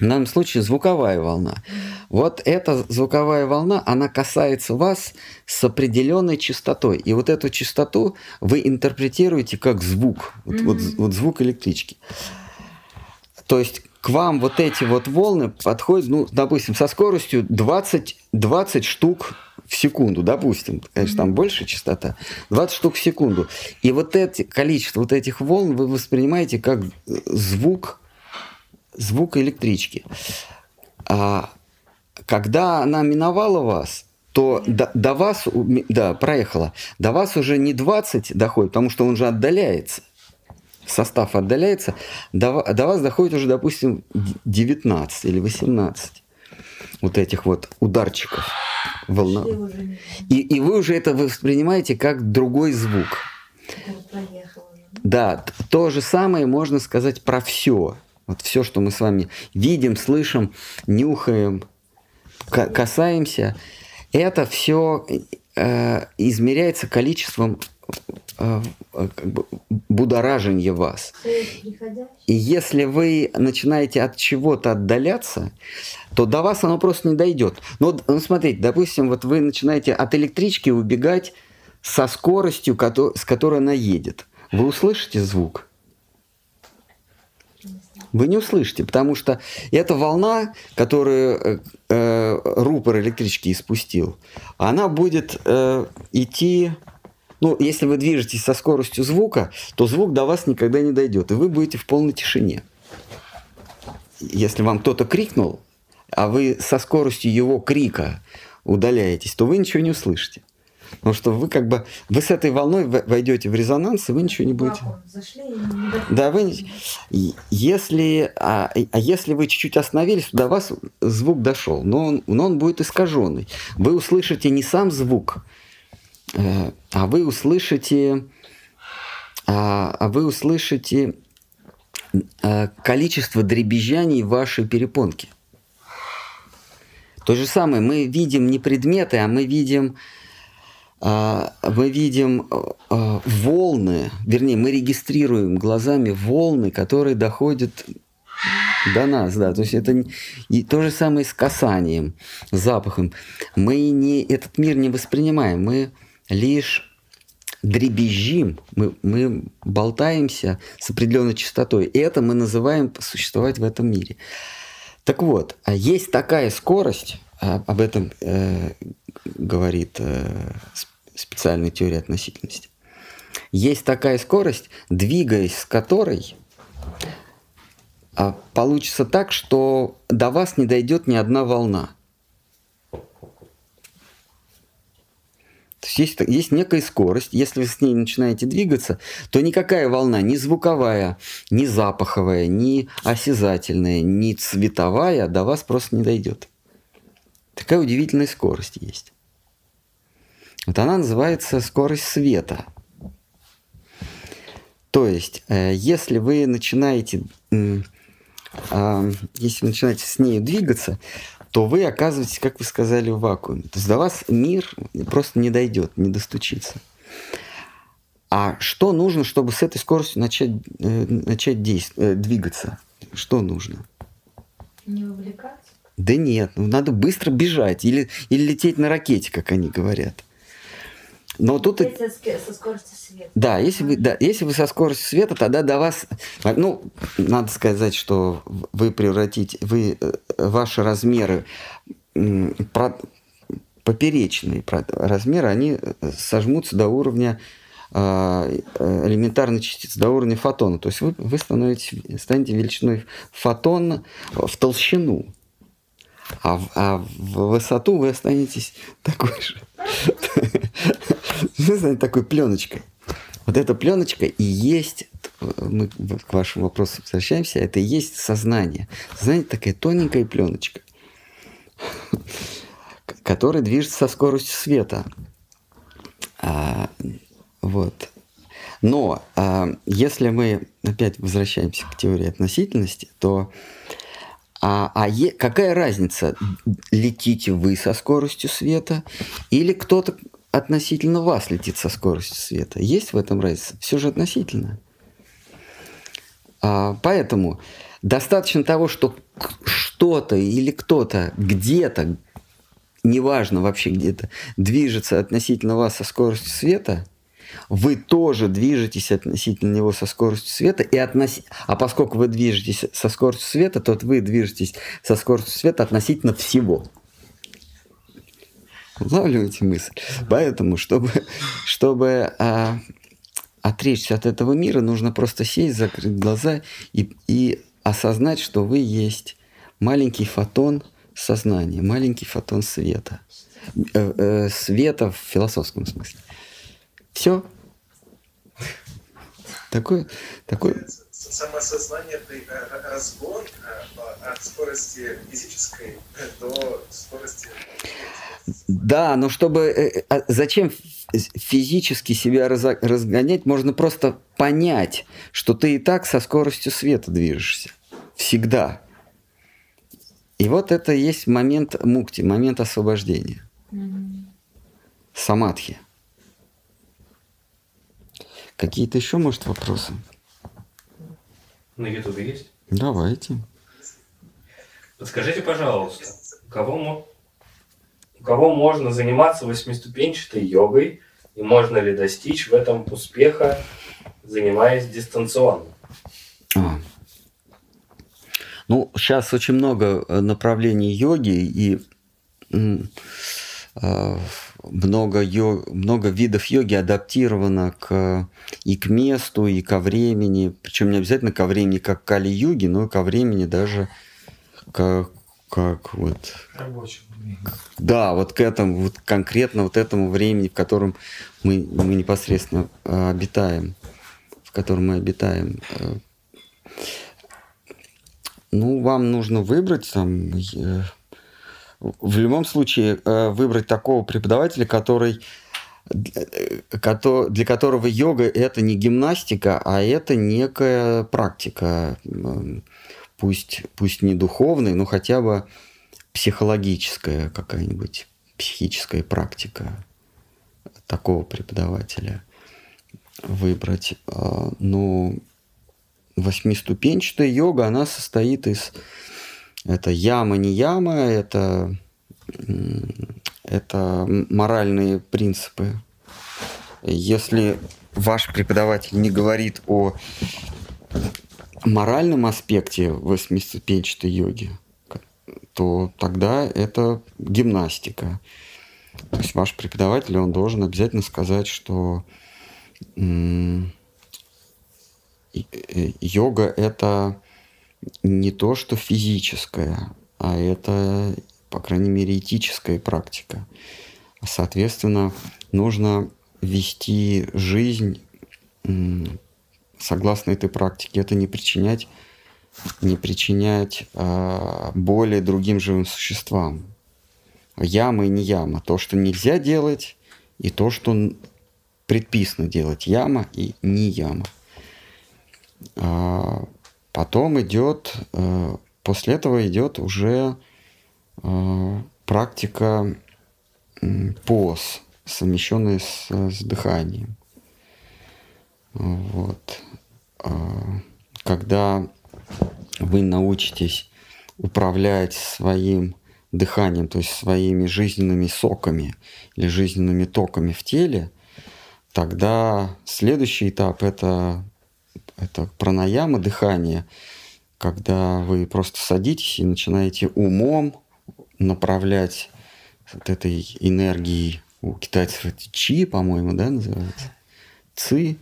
A: В данном случае звуковая волна. Вот эта звуковая волна, она касается вас с определенной частотой. И вот эту частоту вы интерпретируете как звук. Вот, mm-hmm. вот, вот звук электрички. То есть к вам вот эти вот волны подходят, ну, допустим, со скоростью 20, 20 штук в секунду, допустим, конечно, там больше частота, 20 штук в секунду. И вот это количество вот этих волн вы воспринимаете как звук, звук электрички. А когда она миновала вас, то до, до вас, да, проехала, до вас уже не 20 доходит, потому что он же отдаляется состав отдаляется, до, до вас доходит уже, допустим, 19 или 18 вот этих вот ударчиков волна. И, и вы уже это воспринимаете как другой звук. Да, то же самое можно сказать про все. Вот все, что мы с вами видим, слышим, нюхаем, касаемся, это все э, измеряется количеством как бы будоражение вас. И если вы начинаете от чего-то отдаляться, то до вас оно просто не дойдет. Но ну, смотрите, допустим, вот вы начинаете от электрички убегать со скоростью, с которой она едет. Вы услышите звук? Вы не услышите, потому что эта волна, которую э, э, рупор электрички испустил, она будет э, идти ну, если вы движетесь со скоростью звука, то звук до вас никогда не дойдет, и вы будете в полной тишине. Если вам кто-то крикнул, а вы со скоростью его крика удаляетесь, то вы ничего не услышите. Потому что вы как бы вы с этой волной войдете в резонанс, и вы ничего не будете. Да, вы если а, а если вы чуть-чуть остановились, то до вас звук дошел, но он, но он будет искаженный. Вы услышите не сам звук, а вы услышите, а, а вы услышите э, количество дребезжаний вашей перепонки. То же самое, мы видим не предметы, а мы видим а, мы видим а, волны, вернее, мы регистрируем глазами волны, которые доходят до нас, да. То есть это и то же самое с касанием, с запахом. Мы не, этот мир не воспринимаем, мы лишь дребезжим, мы, мы болтаемся с определенной частотой. И это мы называем существовать в этом мире. Так вот, а есть такая скорость, а, об этом э, говорит э, специальная теория относительности. Есть такая скорость, двигаясь с которой а, получится так, что до вас не дойдет ни одна волна. То есть, есть есть некая скорость, если вы с ней начинаете двигаться, то никакая волна, ни звуковая, ни запаховая, ни осязательная, ни цветовая до вас просто не дойдет. Такая удивительная скорость есть. Вот она называется скорость света. То есть, э, если вы начинаете, если вы начинаете с ней двигаться, то вы оказываетесь, как вы сказали, в вакууме. То есть до вас мир просто не дойдет, не достучится. А что нужно, чтобы с этой скоростью начать, э, начать действовать, э, двигаться? Что нужно?
D: Не увлекаться?
A: Да нет, ну надо быстро бежать или, или лететь на ракете, как они говорят. Но тут...
D: Со, со скоростью света.
A: Да, если вы, да, если вы со скоростью света, тогда до вас... Ну, надо сказать, что вы превратите... Вы, э, ваши размеры про, поперечные размеры, они э, сожмутся до уровня э, элементарной частицы, до уровня фотона. То есть вы, вы становитесь, станете величиной фотона в толщину. А, а в высоту вы останетесь такой же. [LAUGHS] Вы знаете, такой пленочкой. Вот эта пленочка и есть, мы к вашему вопросу возвращаемся, это и есть сознание. Сознание такая тоненькая пленочка, которая движется со скоростью света. А, вот. Но а, если мы опять возвращаемся к теории относительности, то а, а е, какая разница, летите вы со скоростью света или кто-то относительно вас летит со скоростью света? Есть в этом разница? Все же относительно. А, поэтому достаточно того, что что-то или кто-то где-то, неважно вообще где-то, движется относительно вас со скоростью света – вы тоже движетесь относительно него со скоростью света, и относ... а поскольку вы движетесь со скоростью света, то вы движетесь со скоростью света относительно всего. Улавливаете мысль? Поэтому, чтобы, чтобы а, отречься от этого мира, нужно просто сесть, закрыть глаза и, и осознать, что вы есть маленький фотон сознания, маленький фотон света. Э, э, света в философском смысле. Все. Такой, такой...
C: Самосознание – это разгон от скорости физической до скорости...
A: Да, но чтобы... Э, а зачем физически себя разгонять? Можно просто понять, что ты и так со скоростью света движешься. Всегда. И вот это и есть момент мукти, момент освобождения. Mm-hmm. Самадхи. Какие-то еще, может, вопросы?
F: На Ютубе есть?
A: Давайте.
F: Подскажите, пожалуйста, кого, у кого можно заниматься восьмиступенчатой йогой и можно ли достичь в этом успеха, занимаясь дистанционно? А.
A: Ну, сейчас очень много э, направлений йоги и э, много, йог, много видов йоги адаптировано к, и к месту, и ко времени. Причем не обязательно ко времени, как Кали-юги, но и ко времени даже как, как вот...
B: Рабочему
A: Да, вот к этому, вот конкретно вот этому времени, в котором мы, мы непосредственно э, обитаем, в котором мы обитаем. Э, ну, вам нужно выбрать там... Э, в любом случае э, выбрать такого преподавателя, который для которого йога это не гимнастика, а это некая практика, пусть, пусть не духовная, но хотя бы психологическая какая-нибудь, психическая практика. такого преподавателя выбрать. А, ну, восьмиступенчатая йога, она состоит из... Это яма, не яма, это, это моральные принципы. Если ваш преподаватель не говорит о моральном аспекте восьмиступенчатой йоги, то тогда это гимнастика. То есть ваш преподаватель, он должен обязательно сказать, что йога это не то, что физическое, а это, по крайней мере, этическая практика. Соответственно, нужно вести жизнь согласно этой практике. Это не причинять, не причинять а, боли другим живым существам. Яма и не яма. То, что нельзя делать, и то, что предписано делать. Яма и не яма. Потом идет, э, после этого идет уже э, практика поз, совмещенная с, с дыханием. Вот. А, когда вы научитесь управлять своим дыханием, то есть своими жизненными соками или жизненными токами в теле, тогда следующий этап это это пранаяма, дыхание, когда вы просто садитесь и начинаете умом направлять вот этой энергией, у китайцев это чи, по-моему, да, называется? Ци.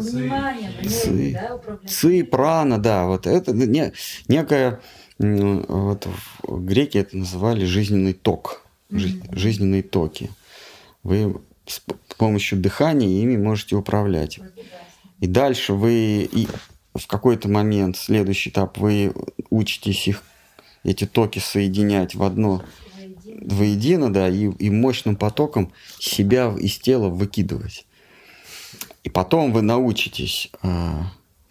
A: Ци. Ци, прана, да, вот это не, некая, вот греки это называли жизненный ток, mm-hmm. жизненные токи. Вы с помощью дыхания ими можете управлять. И дальше вы и в какой-то момент, следующий этап, вы учитесь их, эти токи соединять в одно, воедино, да, и, и мощным потоком себя из тела выкидывать. И потом вы научитесь, э,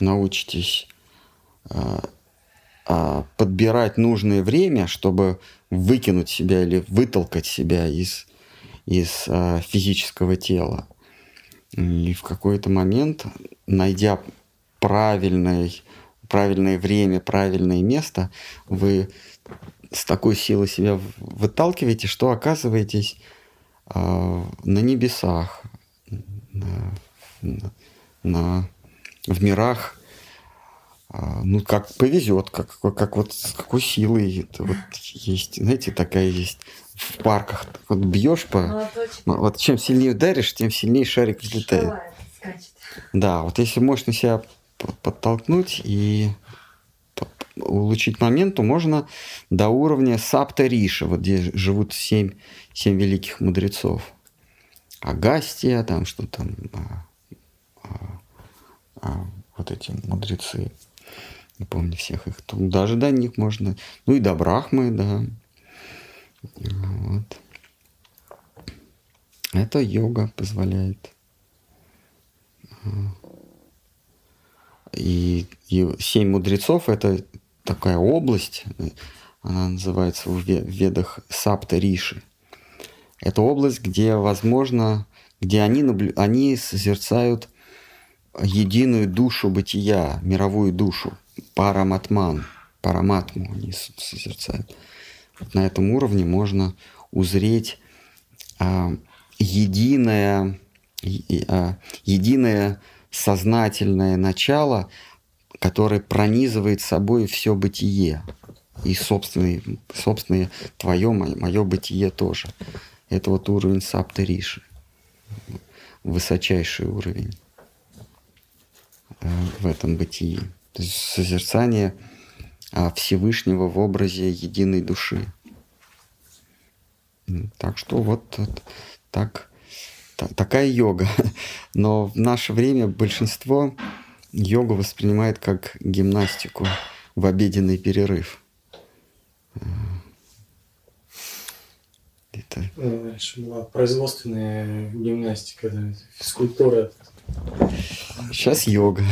A: научитесь э, э, подбирать нужное время, чтобы выкинуть себя или вытолкать себя из, из э, физического тела. И в какой-то момент, найдя правильный, правильное время, правильное место, вы с такой силой себя выталкиваете, что оказываетесь э, на небесах, на, на, в мирах, э, ну, как повезет, как, как вот с какой силой это вот есть, знаете, такая есть в парках. Вот бьешь по... Молоточек. Вот чем сильнее ударишь, тем сильнее шарик взлетает. Да, вот если мощно себя подтолкнуть и улучшить момент, то можно до уровня Сапта Риша, вот где живут семь, семь великих мудрецов. Агастия, там что там, а, а, а, вот эти мудрецы, не помню всех их, даже до них можно, ну и до Брахмы, да, вот. Это йога позволяет. И, и семь мудрецов это такая область, она называется в ведах Сапта Риши. Это область, где, возможно, где они, наблю... они созерцают единую душу бытия, мировую душу, параматман, параматму они созерцают на этом уровне можно узреть а, единое, а, единое сознательное начало, которое пронизывает собой все бытие. И собственное, собственное твое, мое бытие тоже. Это вот уровень саптериши. Высочайший уровень э, в этом бытии. То есть созерцание – а, Всевышнего в образе единой души. Так что вот так, так, такая йога. [LAUGHS] Но в наше время большинство йогу воспринимает как гимнастику в обеденный перерыв.
B: Это... Ну, раньше была производственная гимнастика, [LAUGHS] да, физкультура.
A: Сейчас йога.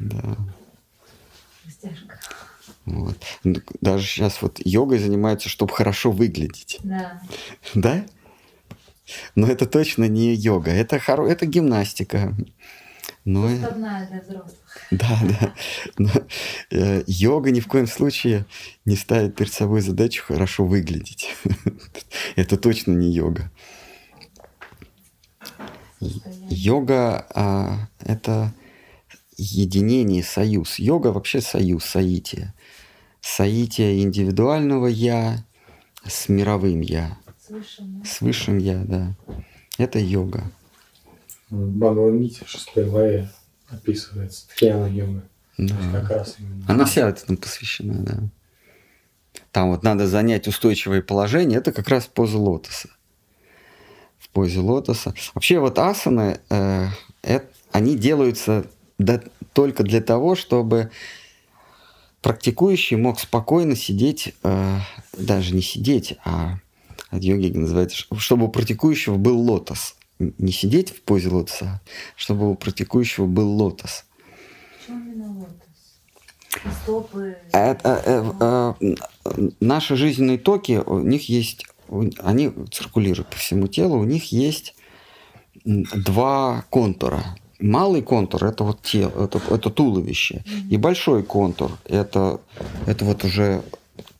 A: Да. Вот. Даже сейчас вот йогой занимаются, чтобы хорошо выглядеть.
D: Да.
A: Да? Но это точно не йога, это, хоро... это гимнастика. Но...
D: Для взрослых.
A: Да, да. Но, э, йога ни в коем случае не ставит перед собой задачу хорошо выглядеть. [LAUGHS] Это точно не йога. Йога а, это единение, союз. Йога вообще союз, соитие. Соитие индивидуального я с мировым я,
D: С высшим, да?
A: с высшим я, да. Это йога.
B: В Бхагавадгите в шестой главе описывается тхьяна йога.
A: Да.
B: Как раз именно.
A: Она вся этому посвящена, да. Там вот надо занять устойчивое положение, это как раз поза лотоса. В позе лотоса. Вообще вот асаны, э, эт- они делаются да- только для того, чтобы практикующий мог спокойно сидеть, э, даже не сидеть, а от йоги называется, чтобы у практикующего был лотос. Не сидеть в позе лотоса, а чтобы у практикующего был лотос.
D: Стопы.
A: Это, э, э, э, наши жизненные токи, у них есть, они циркулируют по всему телу, у них есть два контура. Малый контур это вот тело, это, это туловище, и большой контур это, это вот уже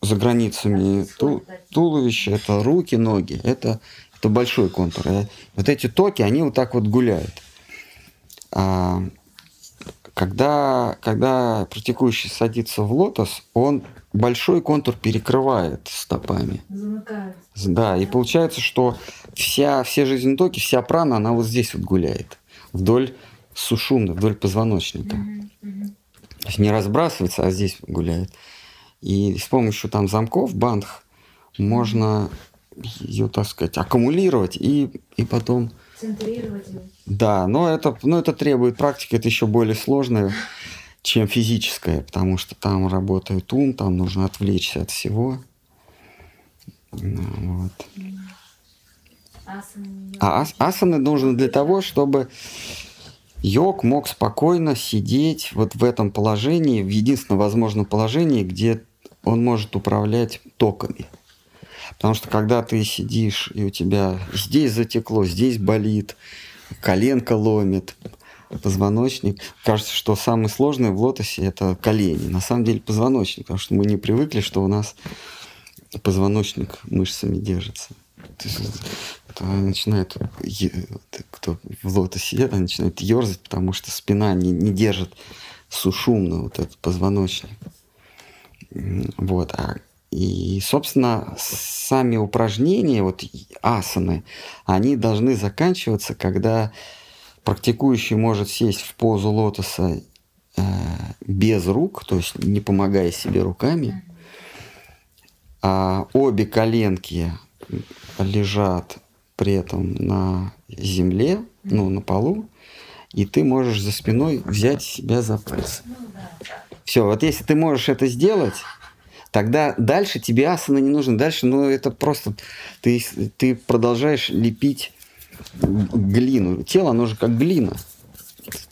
A: за границами ту- туловища, это руки, ноги, это, это большой контур. И вот эти токи, они вот так вот гуляют. А, когда, когда практикующий садится в лотос, он большой контур перекрывает стопами.
D: Замыкаются.
A: Да, и получается, что вся, все жизненные токи, вся прана, она вот здесь вот гуляет. Вдоль сушумны, вдоль позвоночника.
D: Мгм, мгм.
A: То есть не разбрасывается, а здесь гуляет. И с помощью там замков, бандх, можно ее, так сказать, аккумулировать и, и потом
D: Центрировать
A: да, но это, но это требует практики, это еще более сложное, чем физическое, потому что там работает ум, там нужно отвлечься от всего. Ну, Вот. А ас- асаны нужны для того, чтобы йог мог спокойно сидеть вот в этом положении, в единственном возможном положении, где он может управлять токами. Потому что когда ты сидишь, и у тебя здесь затекло, здесь болит, коленка ломит, позвоночник. Кажется, что самое сложное в лотосе это колени. На самом деле позвоночник, потому что мы не привыкли, что у нас позвоночник мышцами держится. То есть, это начинает, кто в лотосе сидит, они начинают ерзать, потому что спина не, не держит сушумно вот этот позвоночник. Вот. а- И, собственно, сами упражнения, вот асаны, они должны заканчиваться, когда практикующий может сесть в позу лотоса э, без рук, то есть не помогая себе руками, а обе коленки лежат при этом на земле, ну, на полу, и ты можешь за спиной взять себя за пальцы. Все, вот если ты можешь это сделать, тогда дальше тебе асана не нужно. Дальше, ну, это просто ты, ты продолжаешь лепить глину. Тело, оно же как глина.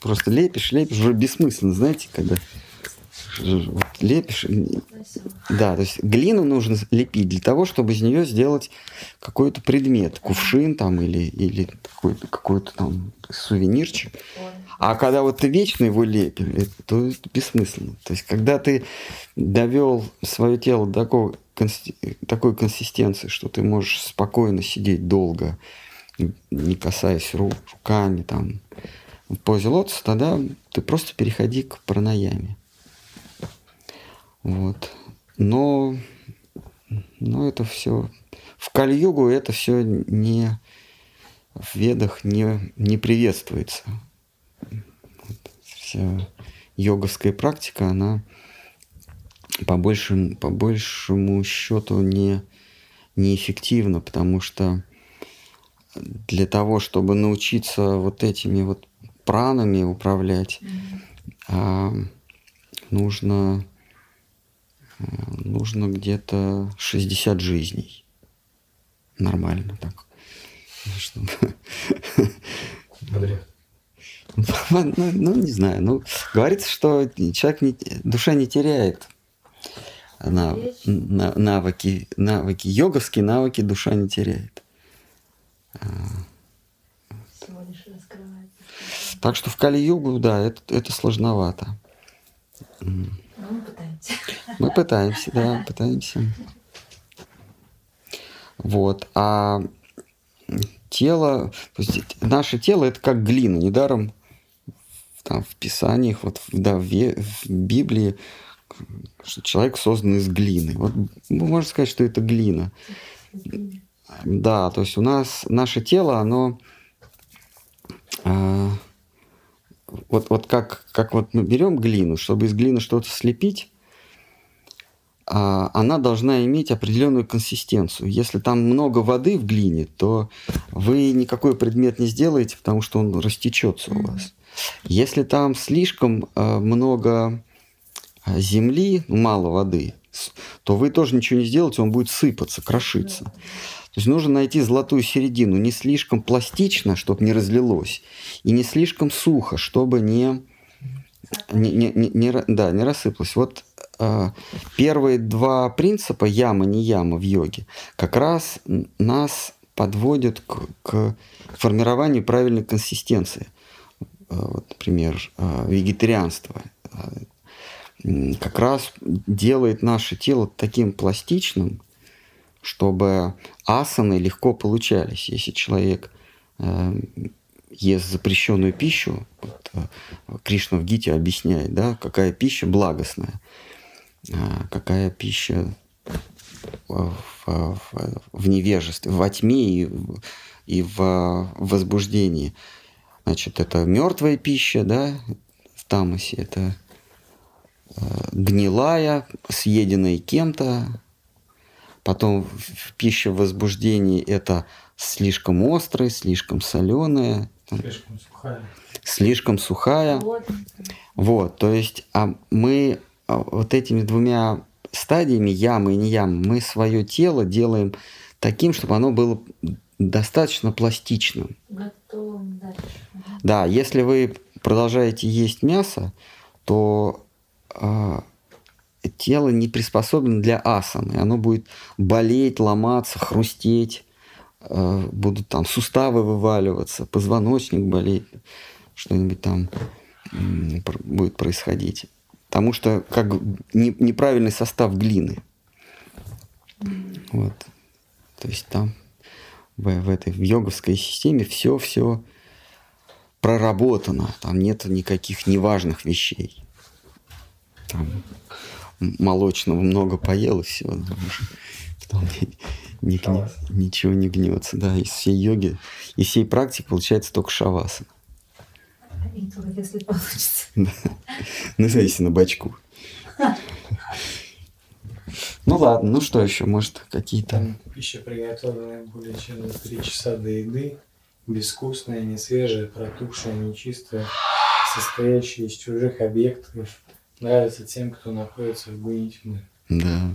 A: Просто лепишь, лепишь, уже бессмысленно, знаете, когда вот лепишь, да, то есть глину нужно лепить для того, чтобы из нее сделать какой-то предмет, кувшин там или, или какой-то, какой-то там сувенирчик. А когда вот ты вечно его лепишь, то это бессмысленно. То есть, когда ты довел свое тело до такого, такой консистенции, что ты можешь спокойно сидеть долго, не касаясь ру- руками, там, в позе лотоса, тогда ты просто переходи к пранаяме. Вот. Но, но это все... В Кали-югу это все не... В ведах не, не приветствуется. Вся йоговская практика, она по большему, по большему счету не, неэффективна, потому что для того, чтобы научиться вот этими вот пранами управлять, а, нужно, нужно где-то 60 жизней. Нормально так. Чтобы
B: Андрей.
A: Ну, ну, не знаю. Ну, говорится, что человек не, душа не теряет нав- на- навыки, навыки, йоговские навыки душа не теряет.
D: Раскрывается.
A: Так что в Кали-югу, да, это, это сложновато.
D: Ну, мы пытаемся.
A: Мы пытаемся, да, пытаемся. Вот. А тело, то есть наше тело это как глина, недаром там в Писаниях, вот в- да, в, в Библии, что человек создан из глины. Вот ну, можно сказать, что это глина. Да, то есть у нас наше тело, оно а, вот, вот как, как вот мы берем глину, чтобы из глины что-то слепить, а, она должна иметь определенную консистенцию. Если там много воды в глине, то вы никакой предмет не сделаете, потому что он растечется у вас. Если там слишком а, много а, земли, ну, мало воды, то вы тоже ничего не сделаете, он будет сыпаться, крошиться. То есть нужно найти золотую середину, не слишком пластично, чтобы не разлилось, и не слишком сухо, чтобы не, не, не, не- не да, не рассыпалось. Вот э, первые два принципа яма не яма в йоге как раз нас подводят к, к формированию правильной консистенции. Э, Вот, например, э, вегетарианство э, как раз делает наше тело таким пластичным, чтобы асаны легко получались. Если человек э, ест запрещенную пищу, вот, э, Кришна в Гите объясняет, да, какая пища благостная, а какая пища в, в- в- невежестве, во тьме и, и в возбуждении. Значит, это мертвая пища, да, в тамасе, это э, гнилая, съеденная кем-то, Потом пища в возбуждении это слишком острая, слишком соленая,
B: Слишком сухая.
A: слишком сухая.
D: Вот.
A: Вот, то есть а мы а, вот этими двумя стадиями, ямы и не ямы, мы свое тело делаем таким, чтобы оно было достаточно пластичным.
D: Готовим дальше.
A: Да, если вы продолжаете есть мясо, то а, тело не приспособлено для асаны. Оно будет болеть, ломаться, хрустеть, а, будут там суставы вываливаться, позвоночник болеть, что-нибудь там будет происходить. Потому что как не- неправильный состав глины. Вот. То есть там в, в этой в йоговской системе все-все проработано. Там нет никаких неважных вещей. Там молочного много поел и все. [LAUGHS] Потом ничего не гнется. Да, из всей йоги, из всей практики получается только шавасана.
D: И только если получится. [LAUGHS]
A: Ну, зависит на бачку. Ну ладно, ну что еще, может, какие-то...
B: Пища, приготовленная более чем за три часа до еды, безвкусная, несвежая, протухшая, нечистая, состоящая из чужих объектов, нравится тем, кто находится в гуне тьмы.
A: Да.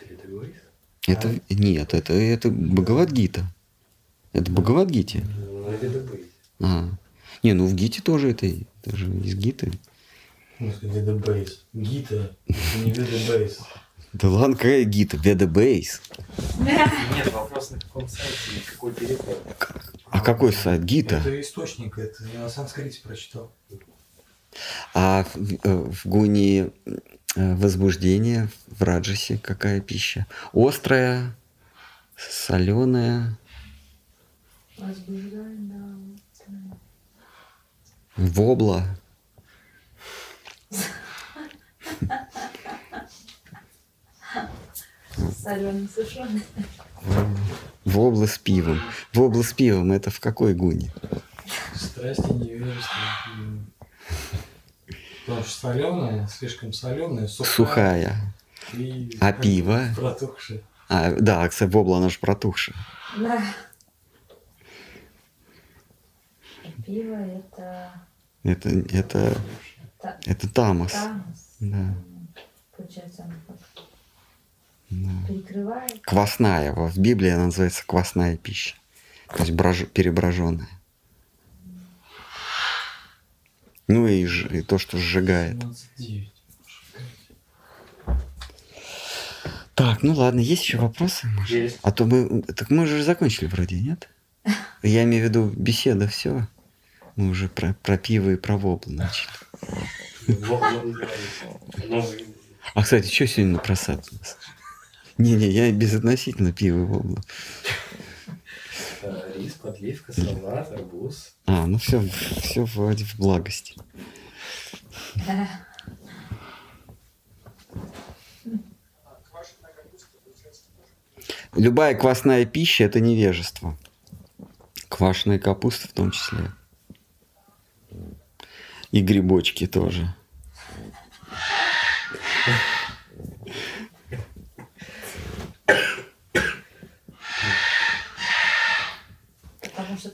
F: Это договорись?
A: Это... Нет, это, это Бхагавадгита. Это Бхагавадгите.
F: Ну, это.
A: А. Не, ну в Гите тоже это, это же из Гиты.
B: Ну, это Vedabase. Гита, это не Vedabase.
A: Да ладно, какая Гита? Vedabase.
F: Нет, вопрос на каком сайте и какой переход.
A: А какой сайт? Гита.
B: Это источник, это я на санскрите прочитал.
A: А в, э, в Гуне э, возбуждение, в Раджасе какая пища? Острая, соленая, вобла.
D: Соленый, сушеный.
A: Вобла с пивом. Вобла с пивом это в какой гуне?
B: Страсти невежества. Потому что соленая, слишком соленая, сухая.
A: Сухая.
B: И
A: А пиво?
B: Протухшая.
A: А, да, кстати, вобла, она же протухшая.
D: Да. Пиво это
A: Это, это,
D: та-
A: это тамас.
D: тамос.
A: Да.
D: Получается, оно как
A: да.
D: перекрывает.
A: Квасная. В Библии она называется квасная пища. То есть брож... переброженная. Ну и, и то, что сжигает.
B: 29.
A: Так, ну ладно, есть еще вопросы? может?
F: Есть.
A: А то мы... Так мы же закончили вроде, нет? Я имею в виду беседа, все. Мы уже про, про пиво и про воблу начали. А, кстати, что сегодня на просад у нас? Не-не, я безотносительно пива и вобла.
F: Э, Рис, подливка, салат, арбуз.
A: А, ну все, все вроде в благости. Любая квасная пища – это невежество. Квашеная капуста в том числе. И грибочки тоже.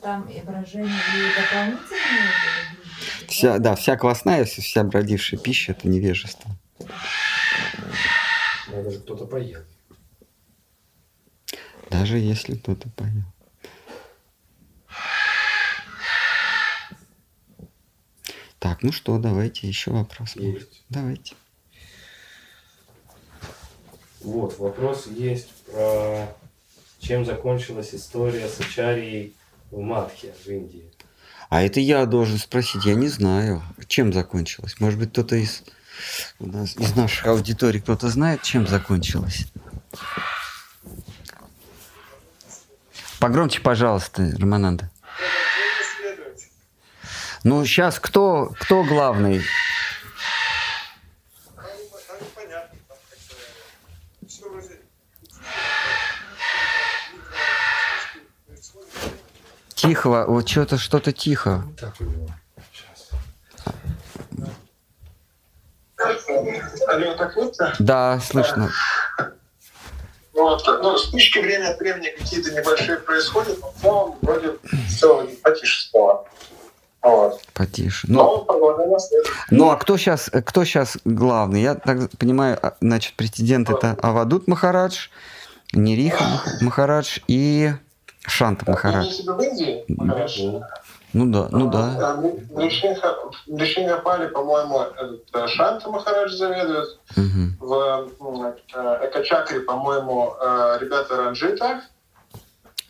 D: Там и брожение и дополнительные
A: Вся, да, вся квасная, вся, вся бродившая пища – это невежество.
F: Надо же кто-то поел.
A: Даже если кто-то поел. Так, ну что, давайте еще вопрос.
F: Есть.
A: Давайте.
F: Вот, вопрос есть про чем закончилась история с Ачарией в Мадхе в Индии.
A: А это я должен спросить, я не знаю, чем закончилось. Может быть, кто-то из, у нас, из наших аудиторий, кто-то знает, чем закончилось? Погромче, пожалуйста, Романанда. Ну, сейчас кто, кто главный? Тихо, вот что-то, что-то тихо.
F: Так у него. Сейчас.
C: Алло, так вот?
A: Да, слышно.
C: Вот, ну, вспышки время от времени какие-то небольшие происходят, но в целом вроде все потише стало. Вот.
A: Потише.
C: Но
A: ну а кто сейчас, кто сейчас главный? Я так понимаю, а, значит, президент это Авадут Махарадж, Нериха Мах- Махарадж и Шанта Махарадж.
C: в виду в Индии? Хорошо.
A: Ну да, ну да.
C: А, Нришинха- В Нришингапале, по-моему, это Шанта Махарадж заведует. В э, Экачакре, по-моему, э, ребята Ранджита.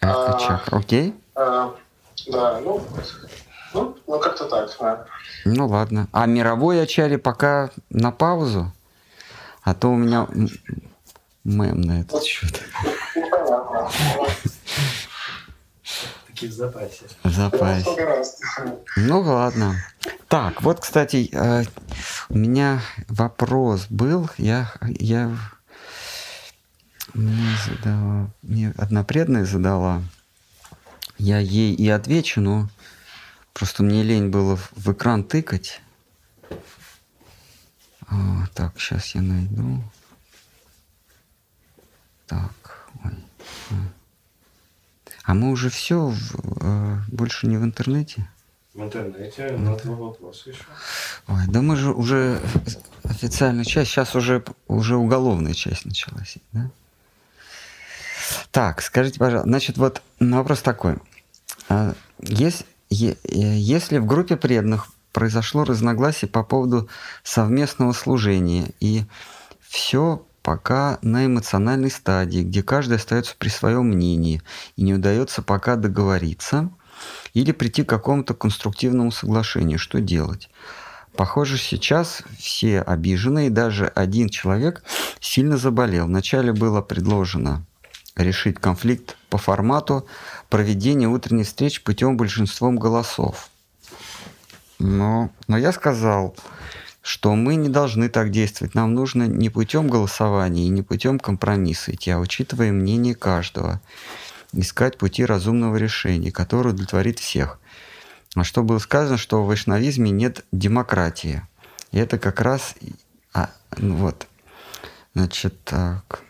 A: Это
C: А.
A: чакра, окей.
C: Э, Да, ну, ну, ну как-то так, да.
A: Ну ладно. А мировой ачари пока на паузу? А то у меня мем на этот счет.
C: Непонятно.
F: В запасе.
A: В запасе. Ну ладно. Так, вот, кстати, э, у меня вопрос был. Я, я мне задала, мне одна преданная задала. Я ей и отвечу, но просто мне лень было в, в экран тыкать. А, так, сейчас я найду. Так, ой. А. Мы уже все больше не в интернете?
F: В интернете на твой вопрос еще.
A: Ой, да мы же уже официальная часть, сейчас уже, уже уголовная часть началась, да? Так, скажите, пожалуйста, значит, вот вопрос такой. А, ес- е- э, Если в группе преданных произошло разногласие по поводу совместного служения, и все пока на эмоциональной стадии, где каждый остается при своем мнении, и не удается пока договориться, или прийти к какому-то конструктивному соглашению, что делать? Похоже, сейчас все обижены, и даже один человек сильно заболел. Вначале было предложено решить конфликт по формату проведения утренней встречи путем большинством голосов. Но, но я сказал, что мы не должны так действовать. Нам нужно не путем голосования и не путем компромисса идти, а учитывая мнение каждого, искать пути разумного решения, которое удовлетворит всех. А что было сказано, что в вайшнавизме нет демократии. И это как раз... А, ну вот. Значит, так.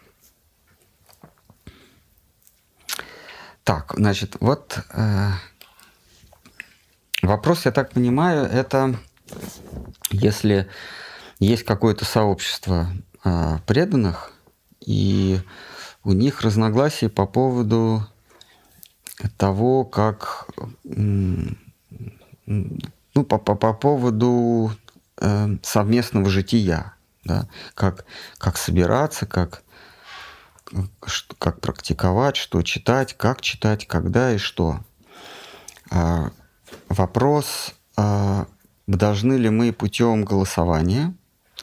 A: Так, значит, вот э, вопрос, я так понимаю, это если есть какое-то сообщество э, преданных, и у них разногласия по поводу того, как ну, по, по, по поводу э, совместного жития, да, как, как собираться, как как практиковать, что читать, как читать, когда и что. А, вопрос, а, должны ли мы путем голосования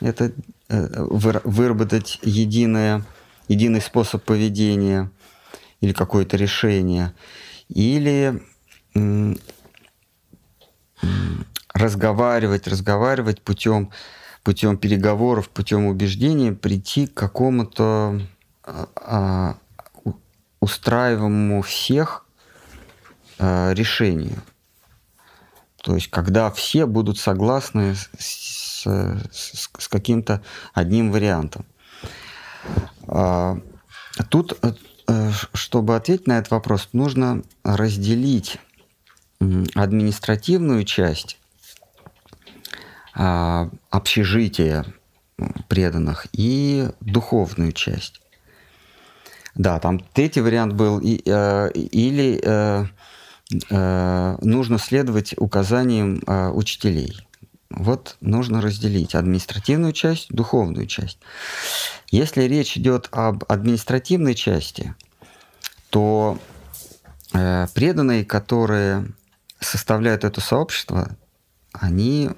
A: это э, выработать единое, единый способ поведения или какое-то решение, или разговаривать, разговаривать путем, путем переговоров, путем убеждения, прийти к какому-то а, устраиваемому всех а, решению. То есть, когда все будут согласны с, с, с каким-то одним вариантом. А, тут, э, чтобы ответить на этот вопрос, нужно разделить административную часть а, общежития преданных и духовную часть. Да, там третий вариант был, и, э, или э, нужно следовать указаниям э, учителей. Вот нужно разделить административную часть, духовную часть. Если речь идет об административной части, то э, преданные, которые составляют это сообщество, они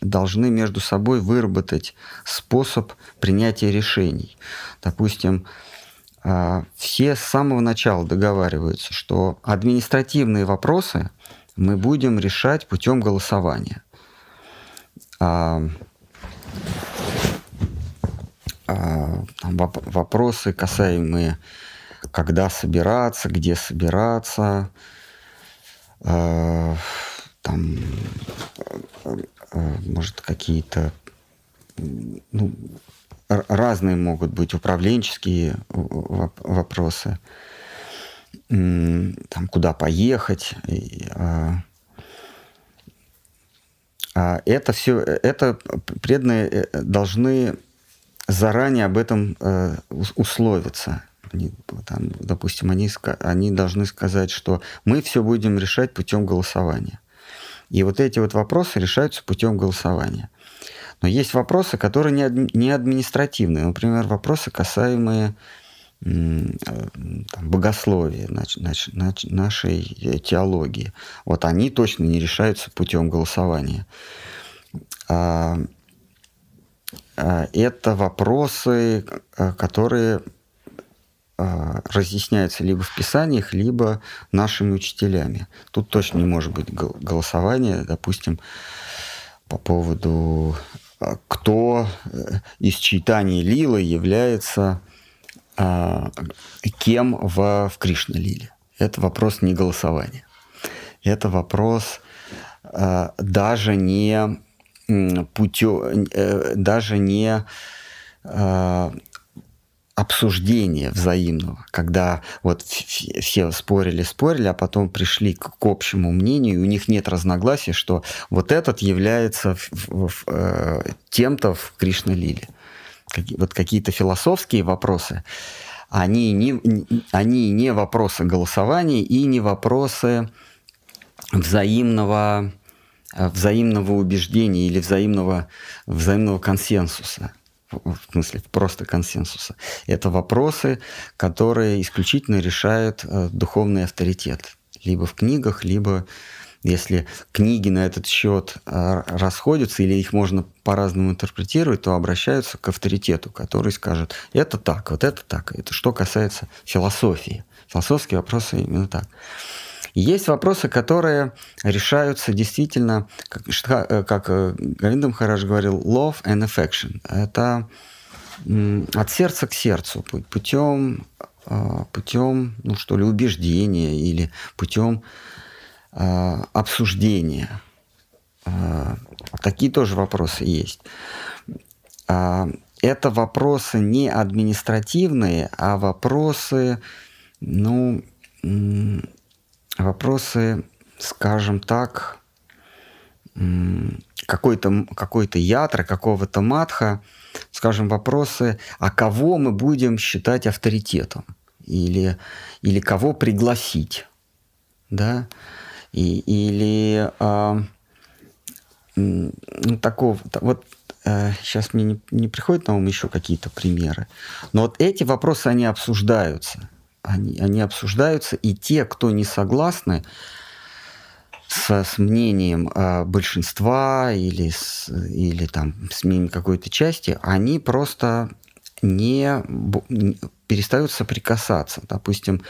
A: должны между собой выработать способ принятия решений. Допустим, все с самого начала договариваются, что административные вопросы мы будем решать путем голосования. А, а, вопросы, касаемые, когда собираться, где собираться, там Э, может, какие-то ну, разные могут быть управленческие вопросы, там, куда поехать. А, а это все, это преданные э, должны заранее об этом э, условиться. Они, там, допустим, они, они должны сказать, что мы все будем решать путем голосования. И вот эти вот вопросы решаются путем голосования. Но есть вопросы, которые не административные. Например, вопросы, касаемые э, там, богословия, нашей теологии. Вот они точно не решаются путем голосования. А, а, это вопросы, э, которые а, разъясняется либо в писаниях, либо нашими учителями. Тут точно не может быть голосования, допустим, по поводу кто э, из читаний Лилы является а, кем в, в Кришна-лиле. Это вопрос не голосования. Это вопрос даже не путем, э, даже не обсуждения взаимного, когда вот все спорили, спорили, а потом пришли к, к общему мнению, и у них нет разногласий, что вот этот является э, тем-то в Кришна-лиле. Вот какие-то философские вопросы, они не, они не вопросы голосования и не вопросы взаимного, взаимного убеждения или взаимного, взаимного консенсуса в смысле просто консенсуса. Это вопросы, которые исключительно решает э, духовный авторитет. Либо в книгах, либо если книги на этот счет э, расходятся или их можно по-разному интерпретировать, то обращаются к авторитету, который скажет, это так, вот это так. Это что касается философии. Философские вопросы именно так. Есть вопросы, которые решаются действительно, как, э, как э, Галиндам Хараш говорил, love and affection. Это от сердца к сердцу, путем, э, путем ну что ли, убеждения или путем обсуждения. Такие тоже вопросы есть. Это вопросы не административные, а вопросы, ну, вопросы, скажем так, какой-то какой ятра, какого-то матха, скажем, вопросы, а кого мы будем считать авторитетом? Или, или кого пригласить, да, и, или а, ну, такого, вот э, сейчас мне не, не приходят на ум еще какие-то примеры, но вот эти вопросы, они обсуждаются. Они, они обсуждаются, и те, кто не согласны с, с мнением э, большинства или, с, или там, с мнением какой-то части, они просто не, не перестают соприкасаться. Допустим,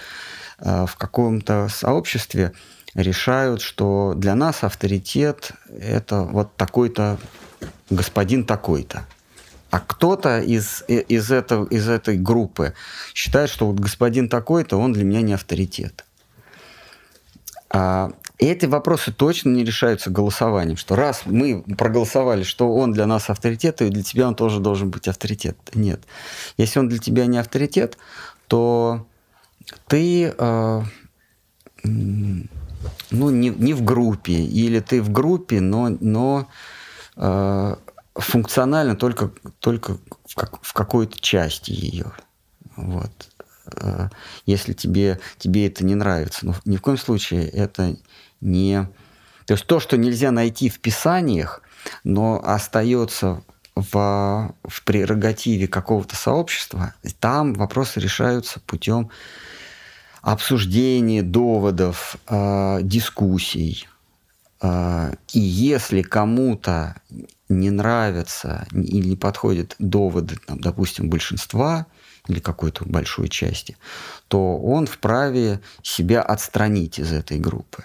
A: э, в каком-то сообществе решают, что для нас авторитет это вот такой-то господин такой-то. А кто-то из, из, этого, из этой группы считает, что вот господин такой-то, он для меня не авторитет. А эти вопросы точно не решаются голосованием, что раз мы проголосовали, что он для нас авторитет, и для тебя он тоже должен быть авторитет. Нет. Если он для тебя не авторитет, то ты э, ну, не, не в группе, или ты в группе, но, но э, функционально только, только в, как, в какой-то части ее. Вот. Э, если тебе, тебе это не нравится. Но ни в коем случае это не... То есть то, что нельзя найти в писаниях, но остается в, в прерогативе какого-то сообщества, там вопросы решаются путем обсуждения доводов, э, дискуссий. Э, и если кому-то не нравятся или не подходят доводы, там, допустим, большинства или какой-то большой части, то он вправе себя отстранить из этой группы.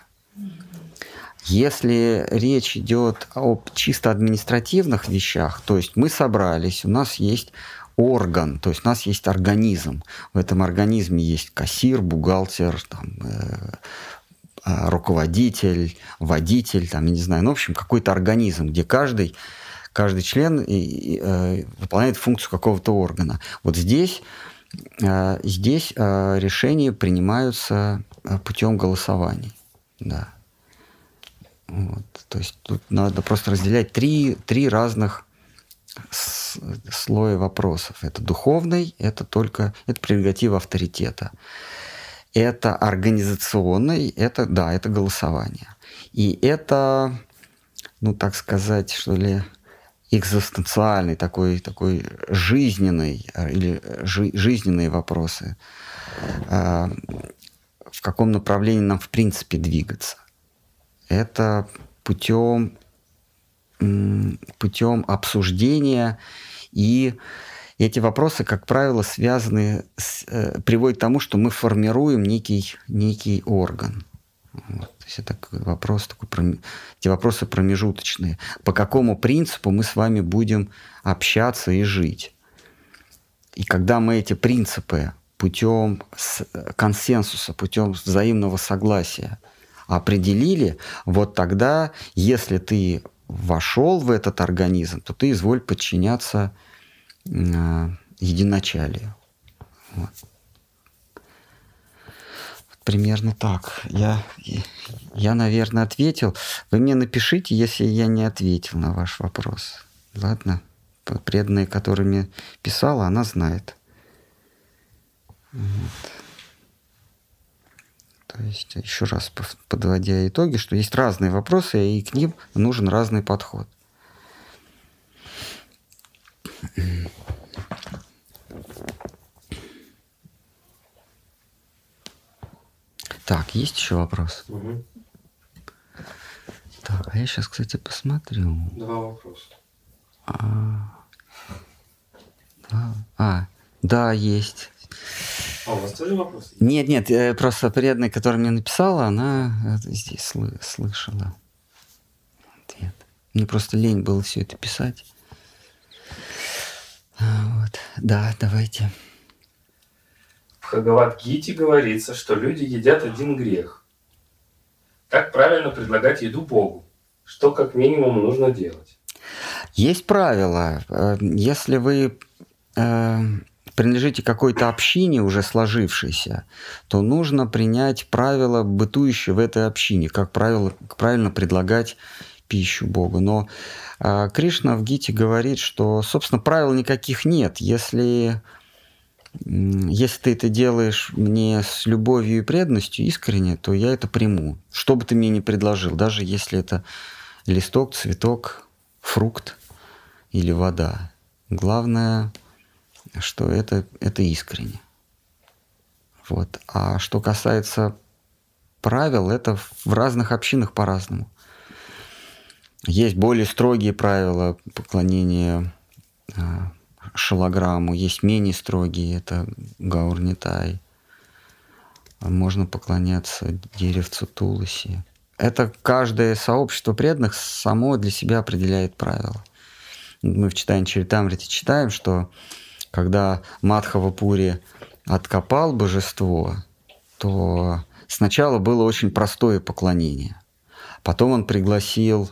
A: Если речь идет об чисто административных вещах, то есть мы собрались, у нас есть орган, то есть у нас есть организм. В этом организме есть кассир, бухгалтер, там, э, руководитель, водитель, там, я не знаю, ну, в общем, какой-то организм, где каждый, каждый член и, и, э, выполняет функцию какого-то органа. Вот здесь, э, здесь э, решения принимаются путем голосований. Да. Вот. То есть тут надо просто разделять три, три разных слоя вопросов. Это духовный, это только это прерогатива авторитета. Это организационный, это да, это голосование. И это, ну так сказать, что ли, экзистенциальный такой такой жизненный э, или жи, жизненные вопросы. Э, в каком направлении нам в принципе двигаться? Это путем путем обсуждения и эти вопросы, как правило, связаны, с, э, приводят к тому, что мы формируем некий, некий орган. Вот. То есть это вопрос такой, эти вопросы промежуточные. По какому принципу мы с вами будем общаться и жить? И когда мы эти принципы путем консенсуса, путем взаимного согласия определили, вот тогда, если ты вошел в этот организм, то ты изволь подчиняться единачалию. Вот. Примерно так. Я, я, наверное, ответил. Вы мне напишите, если я не ответил на ваш вопрос. Ладно? Преданная, которая мне писала, она знает. Вот. То есть, еще раз подводя итоги, что есть разные вопросы, и к ним нужен разный подход. Так, есть еще вопрос? Угу. Так, а я сейчас, кстати, посмотрю.
F: Два вопроса.
A: А, да, а, да, есть.
F: А у вас тоже вопросы?
A: Нет, нет, э, просто преданная, которая мне написала, она здесь сл- слышала ответ. Мне просто лень было все это писать. Да, давайте.
F: В Хагават-гите говорится, что люди едят один грех. Как правильно предлагать еду Богу? Что как минимум нужно делать?
A: Есть правила. Э, если вы э, принадлежите какой-то общине уже сложившейся, то нужно принять правила, бытующие в этой общине, как правило, правильно предлагать пищу Богу. Но э, Кришна в Гите говорит, что, собственно, правил никаких нет. Если, если ты это делаешь мне с любовью и преданностью искренне, то я это приму. Что бы ты мне ни предложил, даже если это листок, цветок, фрукт, или вода. Главное, что это, это искренне. Вот. А что касается правил, это в разных общинах по-разному. Есть более строгие правила поклонения а, шалограмму, есть менее строгие, это гаурнитай. Можно поклоняться деревцу Туласи. Это каждое сообщество преданных само для себя определяет правила. Мы в читании Чаритамрите читаем, что когда Мадхавапури откопал божество, то сначала было очень простое поклонение. Потом он пригласил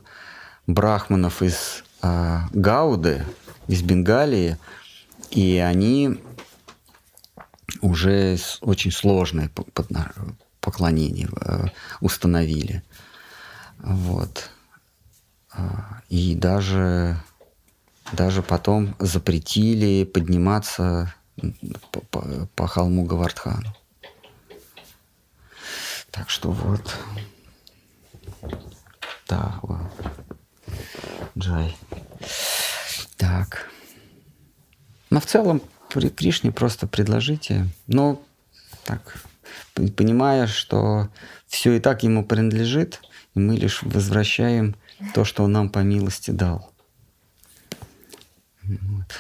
A: брахманов из э, Гауды, из Бенгалии, и они уже очень сложное поклонение э, установили. Вот. А, и даже, даже потом запретили подниматься по, по, по холму Гавардхану. Так что вот. Да, вот. Джай. Так. Но в целом при Кришне просто предложите. Но так, понимая, что все и так ему принадлежит, и мы лишь возвращаем то, что он нам по милости дал.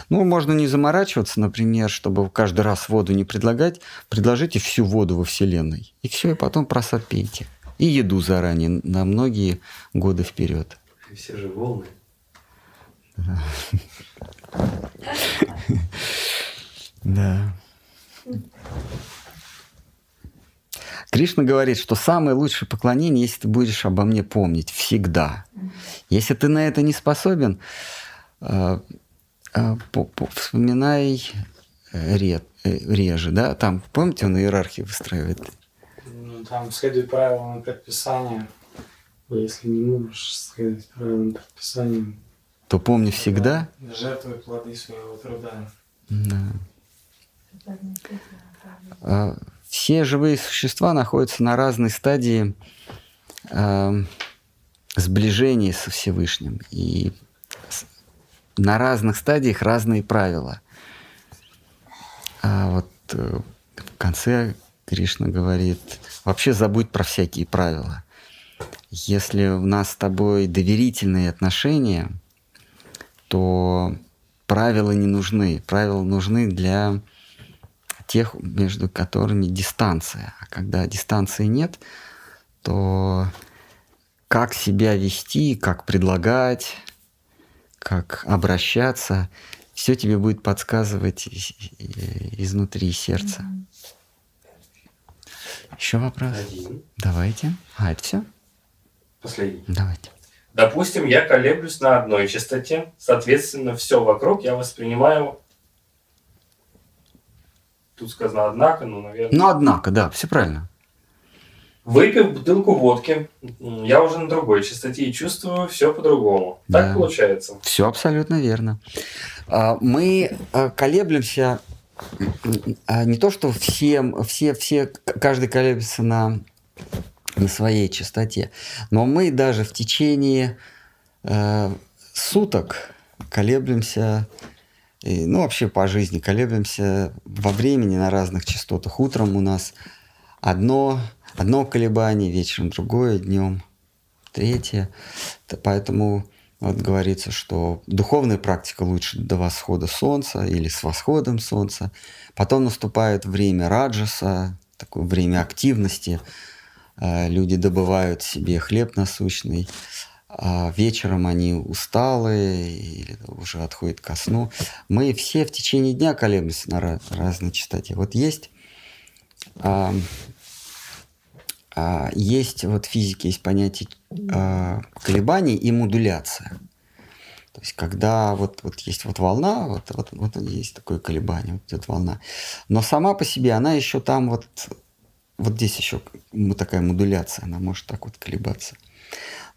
A: Ну, можно не заморачиваться, например, чтобы каждый раз воду не предлагать, предложите всю воду во Вселенной. И все, и потом просад пейте. И еду заранее на многие годы вперед.
F: И все же волны.
A: Да. Кришна говорит, что самое лучшее поклонение, если ты будешь обо мне помнить всегда. Если ты на это не способен, э, э, вспоминай э, реже, да? Там, помните, он иерархию выстраивает?
B: Ну, там следует правилам и предписаниям. Если не можешь следовать правилам и предписаниям,
A: то помни всегда.
B: Жертвуй плоды своего труда.
A: Да. А, все живые существа находятся на разной стадии э, сближения со Всевышним. И на разных стадиях разные правила. А вот э, в конце Кришна говорит, вообще забудь про всякие правила. Если у нас с тобой доверительные отношения, то правила не нужны. Правила нужны для тех, между которыми дистанция. А когда дистанции нет, то как себя вести, как предлагать, как обращаться, все тебе будет подсказывать изнутри сердца. Еще вопрос?
F: Один.
A: Давайте. А, это все?
F: Последний.
A: Давайте.
F: Допустим, я колеблюсь на одной частоте, соответственно, все вокруг я воспринимаю Тут сказано однако, но, наверное...
A: Ну, однако, да, все правильно.
F: Выпив бутылку водки, я уже на другой частоте и чувствую все по-другому. Так да. получается?
A: Все абсолютно верно. А, мы а, колеблемся а, не то, что всем, все, все, каждый колеблется на, на своей частоте, но мы даже в течение э, суток колеблемся и, ну, вообще по жизни колеблемся во времени на разных частотах. Утром у нас одно, одно колебание, вечером другое, днем третье. Поэтому вот говорится, что духовная практика лучше до восхода солнца или с восходом солнца. Потом наступает время раджаса, такое время активности. Э, люди добывают себе хлеб насущный а вечером они усталые или уже отходят ко сну. Мы все в течение дня колеблемся на разной частоте. Вот есть, а, а, есть вот в физике есть понятие а, колебаний и модуляция. То есть когда вот, вот есть вот волна, вот, вот, вот есть такое колебание, вот идет волна. Но сама по себе она еще там вот, вот здесь еще такая модуляция, она может так вот колебаться.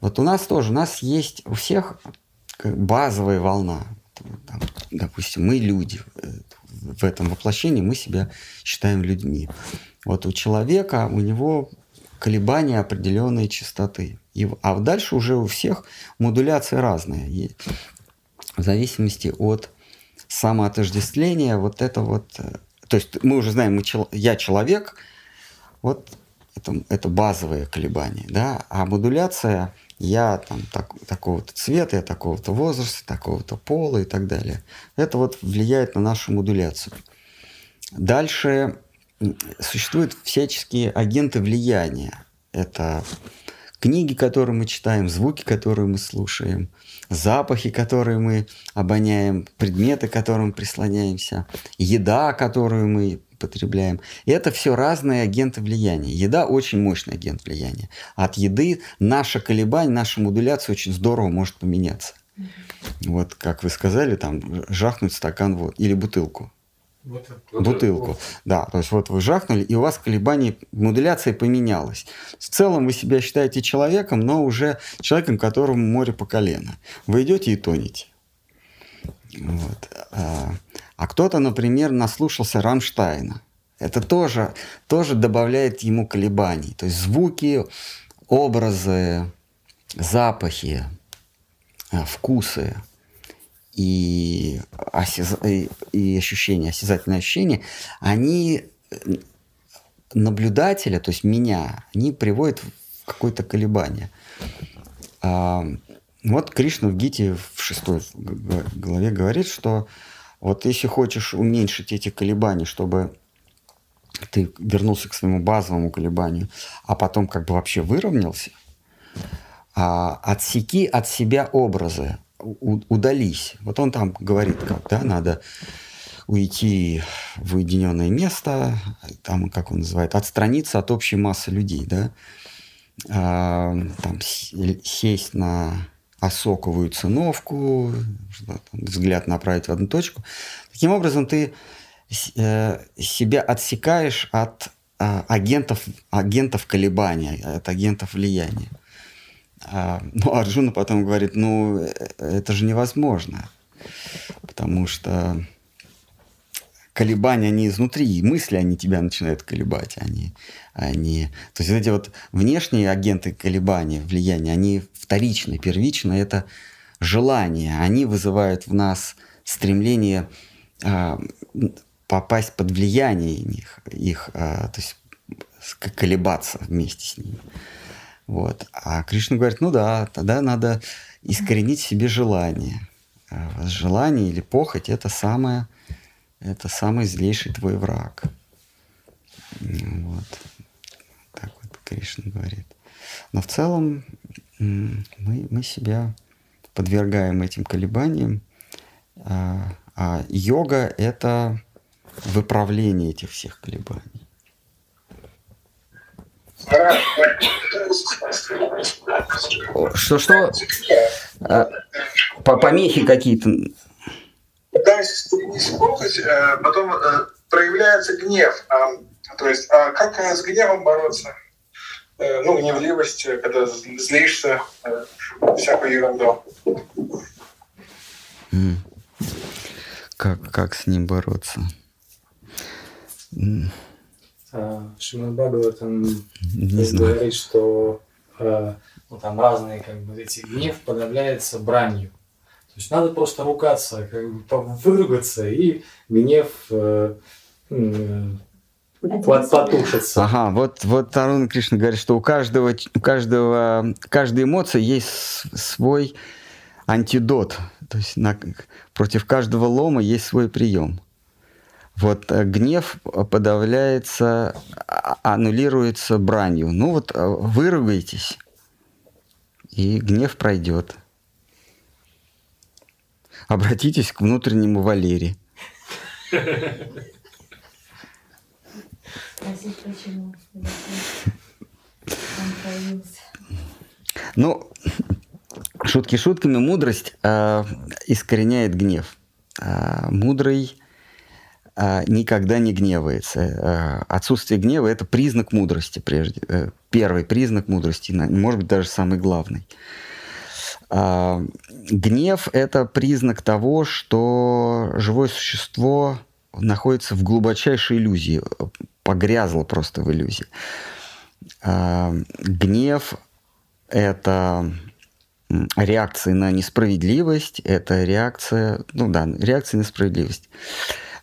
A: Вот у нас тоже, у нас есть у всех базовая волна. Там, допустим, мы люди. В этом воплощении мы себя считаем людьми. Вот у человека, у него колебания определенной частоты. И, а дальше уже у всех модуляции разные. в зависимости от самоотождествления вот это вот... э, То есть мы уже знаем, мы, я человек, вот это, это базовые колебания, да, а модуляция я там так- такого-то цвета, я такого-то возраста, такого-то пола и так далее. Это вот влияет на нашу модуляцию. Дальше существуют всяческие агенты влияния. Это книги, которые мы читаем, звуки, которые мы слушаем, запахи, которые мы обоняем, предметы, к которым прислоняемся, еда, которую мы потребляем. И это все разные агенты влияния. Еда очень мощный агент влияния. От еды наше колебание, наша модуляция очень здорово может поменяться. Вот, как вы сказали, там жахнуть стакан вот или бутылку.
B: Вот это.
A: Бутылку. Да, то есть вот вы жахнули, и у вас колебание, модуляция поменялась. В целом вы себя считаете человеком, но уже человеком, которому море по колено. Вы идете и тонете. Вот. А, кто-то, например, наслушался Рамштайна. Это тоже, тоже добавляет ему колебаний. То есть звуки, образы, запахи, а, вкусы и, осяза- и, ощущения, осязательные ощущения, они э, наблюдателя, то есть меня, они приводят в какое-то колебание. А, вот Кришна в Гите в шестой главе говорит, что вот если хочешь уменьшить эти колебания, чтобы ты вернулся к своему базовому колебанию, а потом как бы вообще выровнялся, а, отсеки от себя образы, удались. Вот он там говорит, как, да, надо уйти в уединенное место, там, как он называет, отстраниться от общей массы людей, да, А, там, сесть на осоковую циновку, взгляд направить в одну точку. Таким образом, ты э, себя отсекаешь от а, агентов, агентов колебания, от агентов влияния. А, ну, [LAUGHS] Арджуна потом говорит, ну, э, это же невозможно, потому что колебания, они изнутри, и мысли, они тебя начинают колебать, они, они... То есть эти вот внешние агенты колебания, влияния, они вторичны, первичны, это желания, они вызывают в нас стремление а, попасть под влияние их, их а, то есть колебаться вместе с ними. Вот. А Кришна говорит, ну да, тогда надо искоренить себе желание. А Желание или похоть – это самое, это самый злейший твой враг. Вот. Так вот Кришна говорит. Но в целом мы, мы себя подвергаем этим колебаниям. А, а йога – это выправление этих всех колебаний. Что-что? А, по помехи какие-то.
C: Когда искоренить похоть, э, потом э, проявляется гнев. А, То есть, а как э, с гневом бороться? Ну, гневливость, когда зл- злишься, всякую ерунду.
A: Как, как с ним бороться?
B: А, Шримад Бхагаватам говорит, что ну, там разные как бы эти гнев подавляется бранью. То есть надо просто ругаться, как бы по- выругаться, и гнев э, потушится.
A: Ага, вот, вот Таруна Кришна говорит, что у каждого, у каждого, каждой эмоции есть свой антидот. То есть на- против каждого лома есть свой прием. Вот э, гнев подавляется, а- аннулируется бранью. Ну вот э, выругайтесь, и гнев пройдет. Обратитесь к внутреннему Валере.
D: Спросить, почему. Он появился.
A: Ну, шутки шутками, мудрость э, искореняет гнев. А мудрый э, никогда не гневается. Э, отсутствие гнева это признак мудрости прежде. Э, первый признак мудрости, может быть, даже самый главный. Гнев это признак того, что живое существо находится в глубочайшей иллюзии, погрязло просто в иллюзии. А, гнев это м, реакции на несправедливость, это реакция, ну да, реакция на справедливость.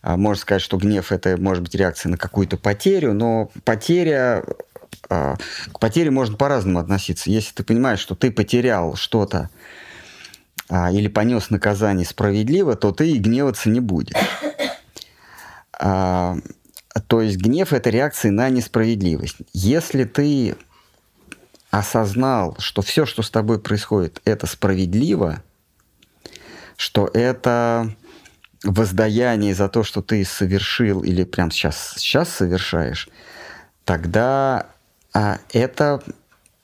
A: А, Можно сказать, что гнев это может быть реакция на какую-то потерю, но потеря а, к потере можно по-разному относиться. Если ты понимаешь, что ты потерял что-то а, или понес наказание справедливо, то ты и гневаться не будешь. А, то есть гнев это реакция на несправедливость. Если ты осознал, что все, что с тобой происходит, это справедливо, что это воздаяние за то, что ты совершил или прямо сейчас, сейчас совершаешь, тогда а, это,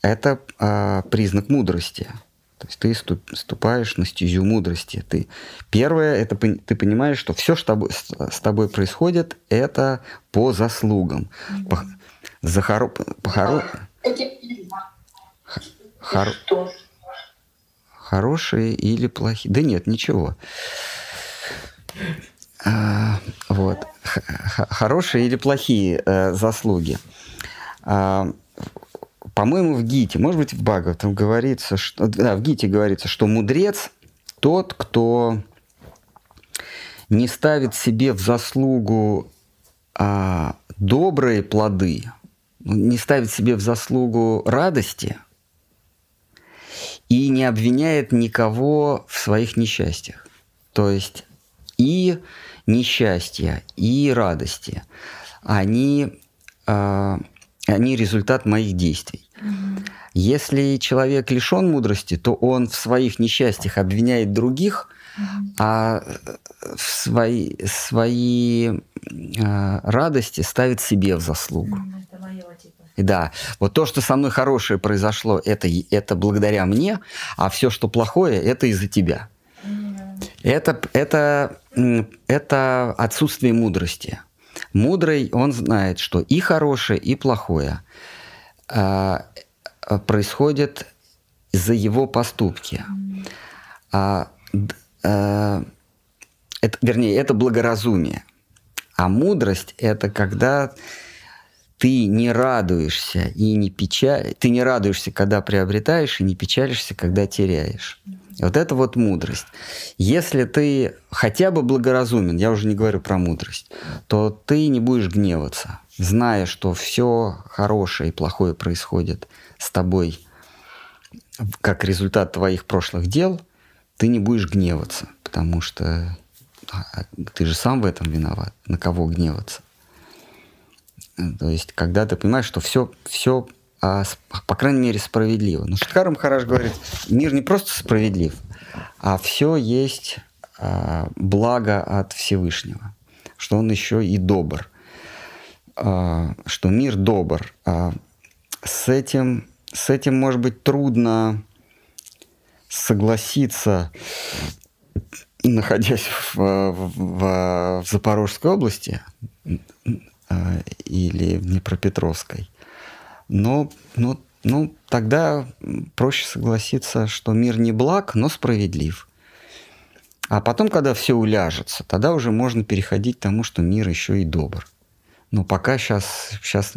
A: это а, признак мудрости. То есть ты ступ- ступаешь на стезю мудрости. Ты, первое, это ты понимаешь, что все, что с тобой происходит, это по заслугам. По, за хоро, по хоро- хор-
E: Что?
A: хорошие или плохие. Да нет, ничего. А, вот. Х- Хорошие или плохие э, заслуги. А, по-моему, в Гите, может быть, в Бхагаватам говорится, что, да, в Гите говорится, что мудрец тот, кто не ставит себе в заслугу а, добрые плоды, не ставит себе в заслугу радости и не обвиняет никого в своих несчастьях. То есть и несчастья, и радости, они, а, они результат моих действий. Если человек лишен мудрости, то он в своих несчастьях обвиняет других, а в свои, свои а, радости ставит себе в заслугу.
D: Это мое, типа.
A: Да, вот то, что со мной хорошее произошло, это, это благодаря мне, а все, что плохое, это из-за тебя.
D: М,
A: Это, это, это отсутствие мудрости. Мудрый, он знает, что и хорошее, и плохое а, а, происходит за его поступки. А, а, это, вернее, это благоразумие. А мудрость – это когда ты не радуешься и не печаль... Ты не радуешься, когда приобретаешь, и не печалишься, когда теряешь. Вот это вот мудрость. Если ты хотя бы благоразумен, я уже не говорю про мудрость, то ты не будешь гневаться, зная, что все хорошее и плохое происходит с тобой как результат твоих прошлых дел, ты не будешь гневаться, потому что а, ты же сам в этом виноват. На кого гневаться? То есть, когда ты понимаешь, что все, все по крайней мере, справедливо. Но Шиткар Махараш говорит, мир не просто справедлив, а все есть а, благо от Всевышнего, что он еще и добр, а, что мир добр. А с этим, с этим, может быть, трудно согласиться, находясь в, в, в, в Запорожской области а, или в Днепропетровской. Но, но, ну, тогда проще согласиться, что мир не благ, но справедлив. А потом, когда все уляжется, тогда уже можно переходить к тому, что мир еще и добр. Но пока сейчас, сейчас,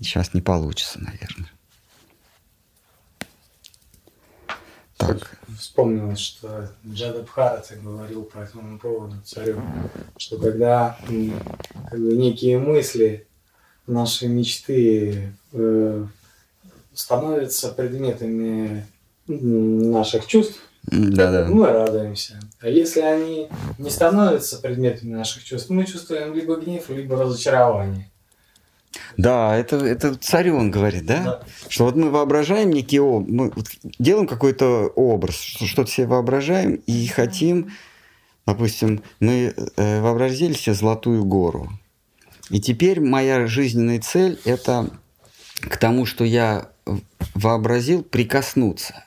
A: сейчас не получится, наверное. Так.
B: Вспомнилось, что Джадабхарата говорил по этому поводу царю, что когда как некие мысли, наши мечты э, становятся предметами наших чувств,
A: Да, да.
B: мы радуемся. А если они не становятся предметами наших чувств, мы чувствуем либо гнев, либо разочарование.
A: Да, это, это царю он говорит, да? Что вот мы воображаем некий образ, мы вот делаем какой-то образ, что- что-то себе воображаем и хотим, допустим, мы э, вообразили себе золотую гору. И теперь моя жизненная цель – это к тому, что я вообразил, прикоснуться.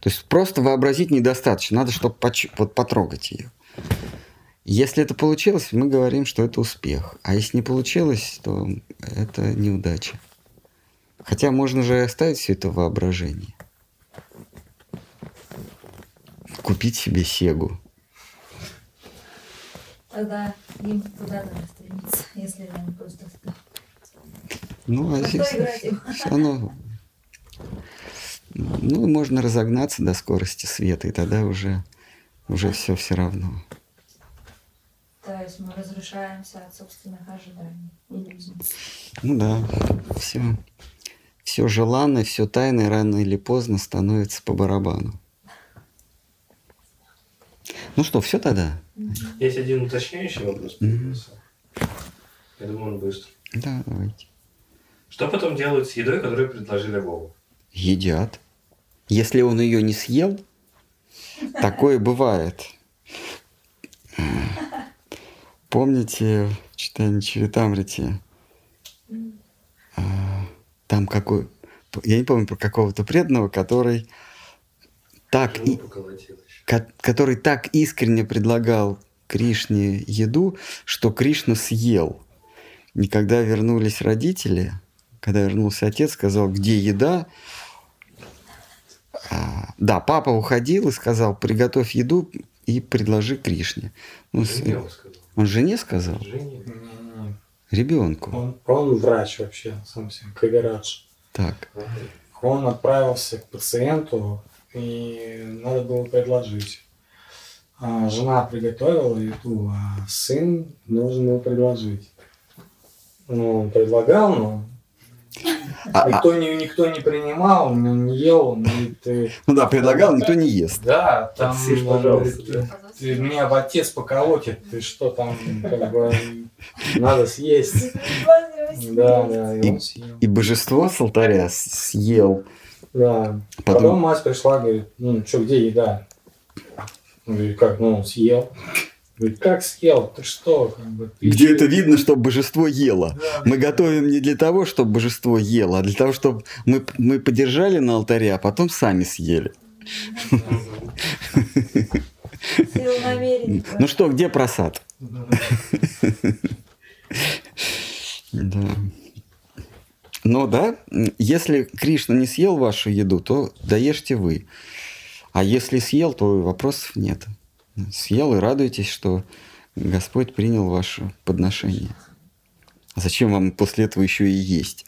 A: То есть просто вообразить недостаточно, надо, чтобы поч- вот потрогать ее. Если это получилось, мы говорим, что это успех. А если не получилось, то это неудача. Хотя можно же оставить все это воображение. Купить себе Сегу.
D: Тогда им туда надо стремиться, если они просто
A: Ну, а здесь все равно... Ну, можно разогнаться до скорости света, и тогда уже, уже все все равно.
D: То есть мы разрушаемся от собственных ожиданий. иллюзий.
A: Ну да, все, все желанное, все тайное рано или поздно становится по барабану. Ну что, все тогда?
F: Есть один уточняющий вопрос. Появился. Я думаю, он быстро.
A: Да, давайте.
F: Что потом делают с едой, которую предложили Богу?
A: Едят. Если он ее не съел, такое бывает. Помните в читании Чаритамрити? а, Там какой... Я не помню про какого-то преданного, который так, и, который так искренне предлагал Кришне еду, что Кришна съел. И когда вернулись родители, когда вернулся отец, сказал, где еда? А, да, папа уходил и сказал, приготовь еду и предложи Кришне. Ну,
F: Жене он сказал.
A: он жене сказал?
F: Жене.
A: Ребенку.
B: Он, он врач вообще, сам себе, Каверадж.
A: Так.
B: Он отправился к пациенту, и надо было предложить. А жена приготовила еду, а сын должен был предложить. Ну, он предлагал, но
A: А- а-
B: никто, не, никто не принимал, он не ел, ну, и ты...
A: ну да, предлагал, никто не ест.
B: Да, там
F: Съешь,
B: он
F: пожалуйста,
B: говорит, ты, ты меня отец поколотит, ты что там, как бы, надо съесть. Да, да, и он съел.
A: И божество с алтаря съел.
B: Да.
A: Потом-
B: Потом, мать пришла, говорит, ну что, где еда? Он говорит, как, ну, съел. Говорит, как съел? Ты что? Как бы, ты
A: Где
B: чё?»
A: это видно, чтобы божество ело?
B: Да,
A: Мы готовим не для того, чтобы божество ело, а для того, чтобы мы, мы подержали на алтаре, а потом сами съели. [LAUGHS] Ну что, где просад?
B: да.
A: Ну да, если Кришна не съел вашу еду, то доешьте вы. А если съел, то вопросов нет. Съел и радуйтесь, что Господь принял ваше подношение. А зачем вам после этого еще и есть?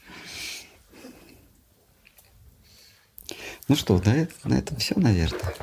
A: Ну что, на этом все, наверное.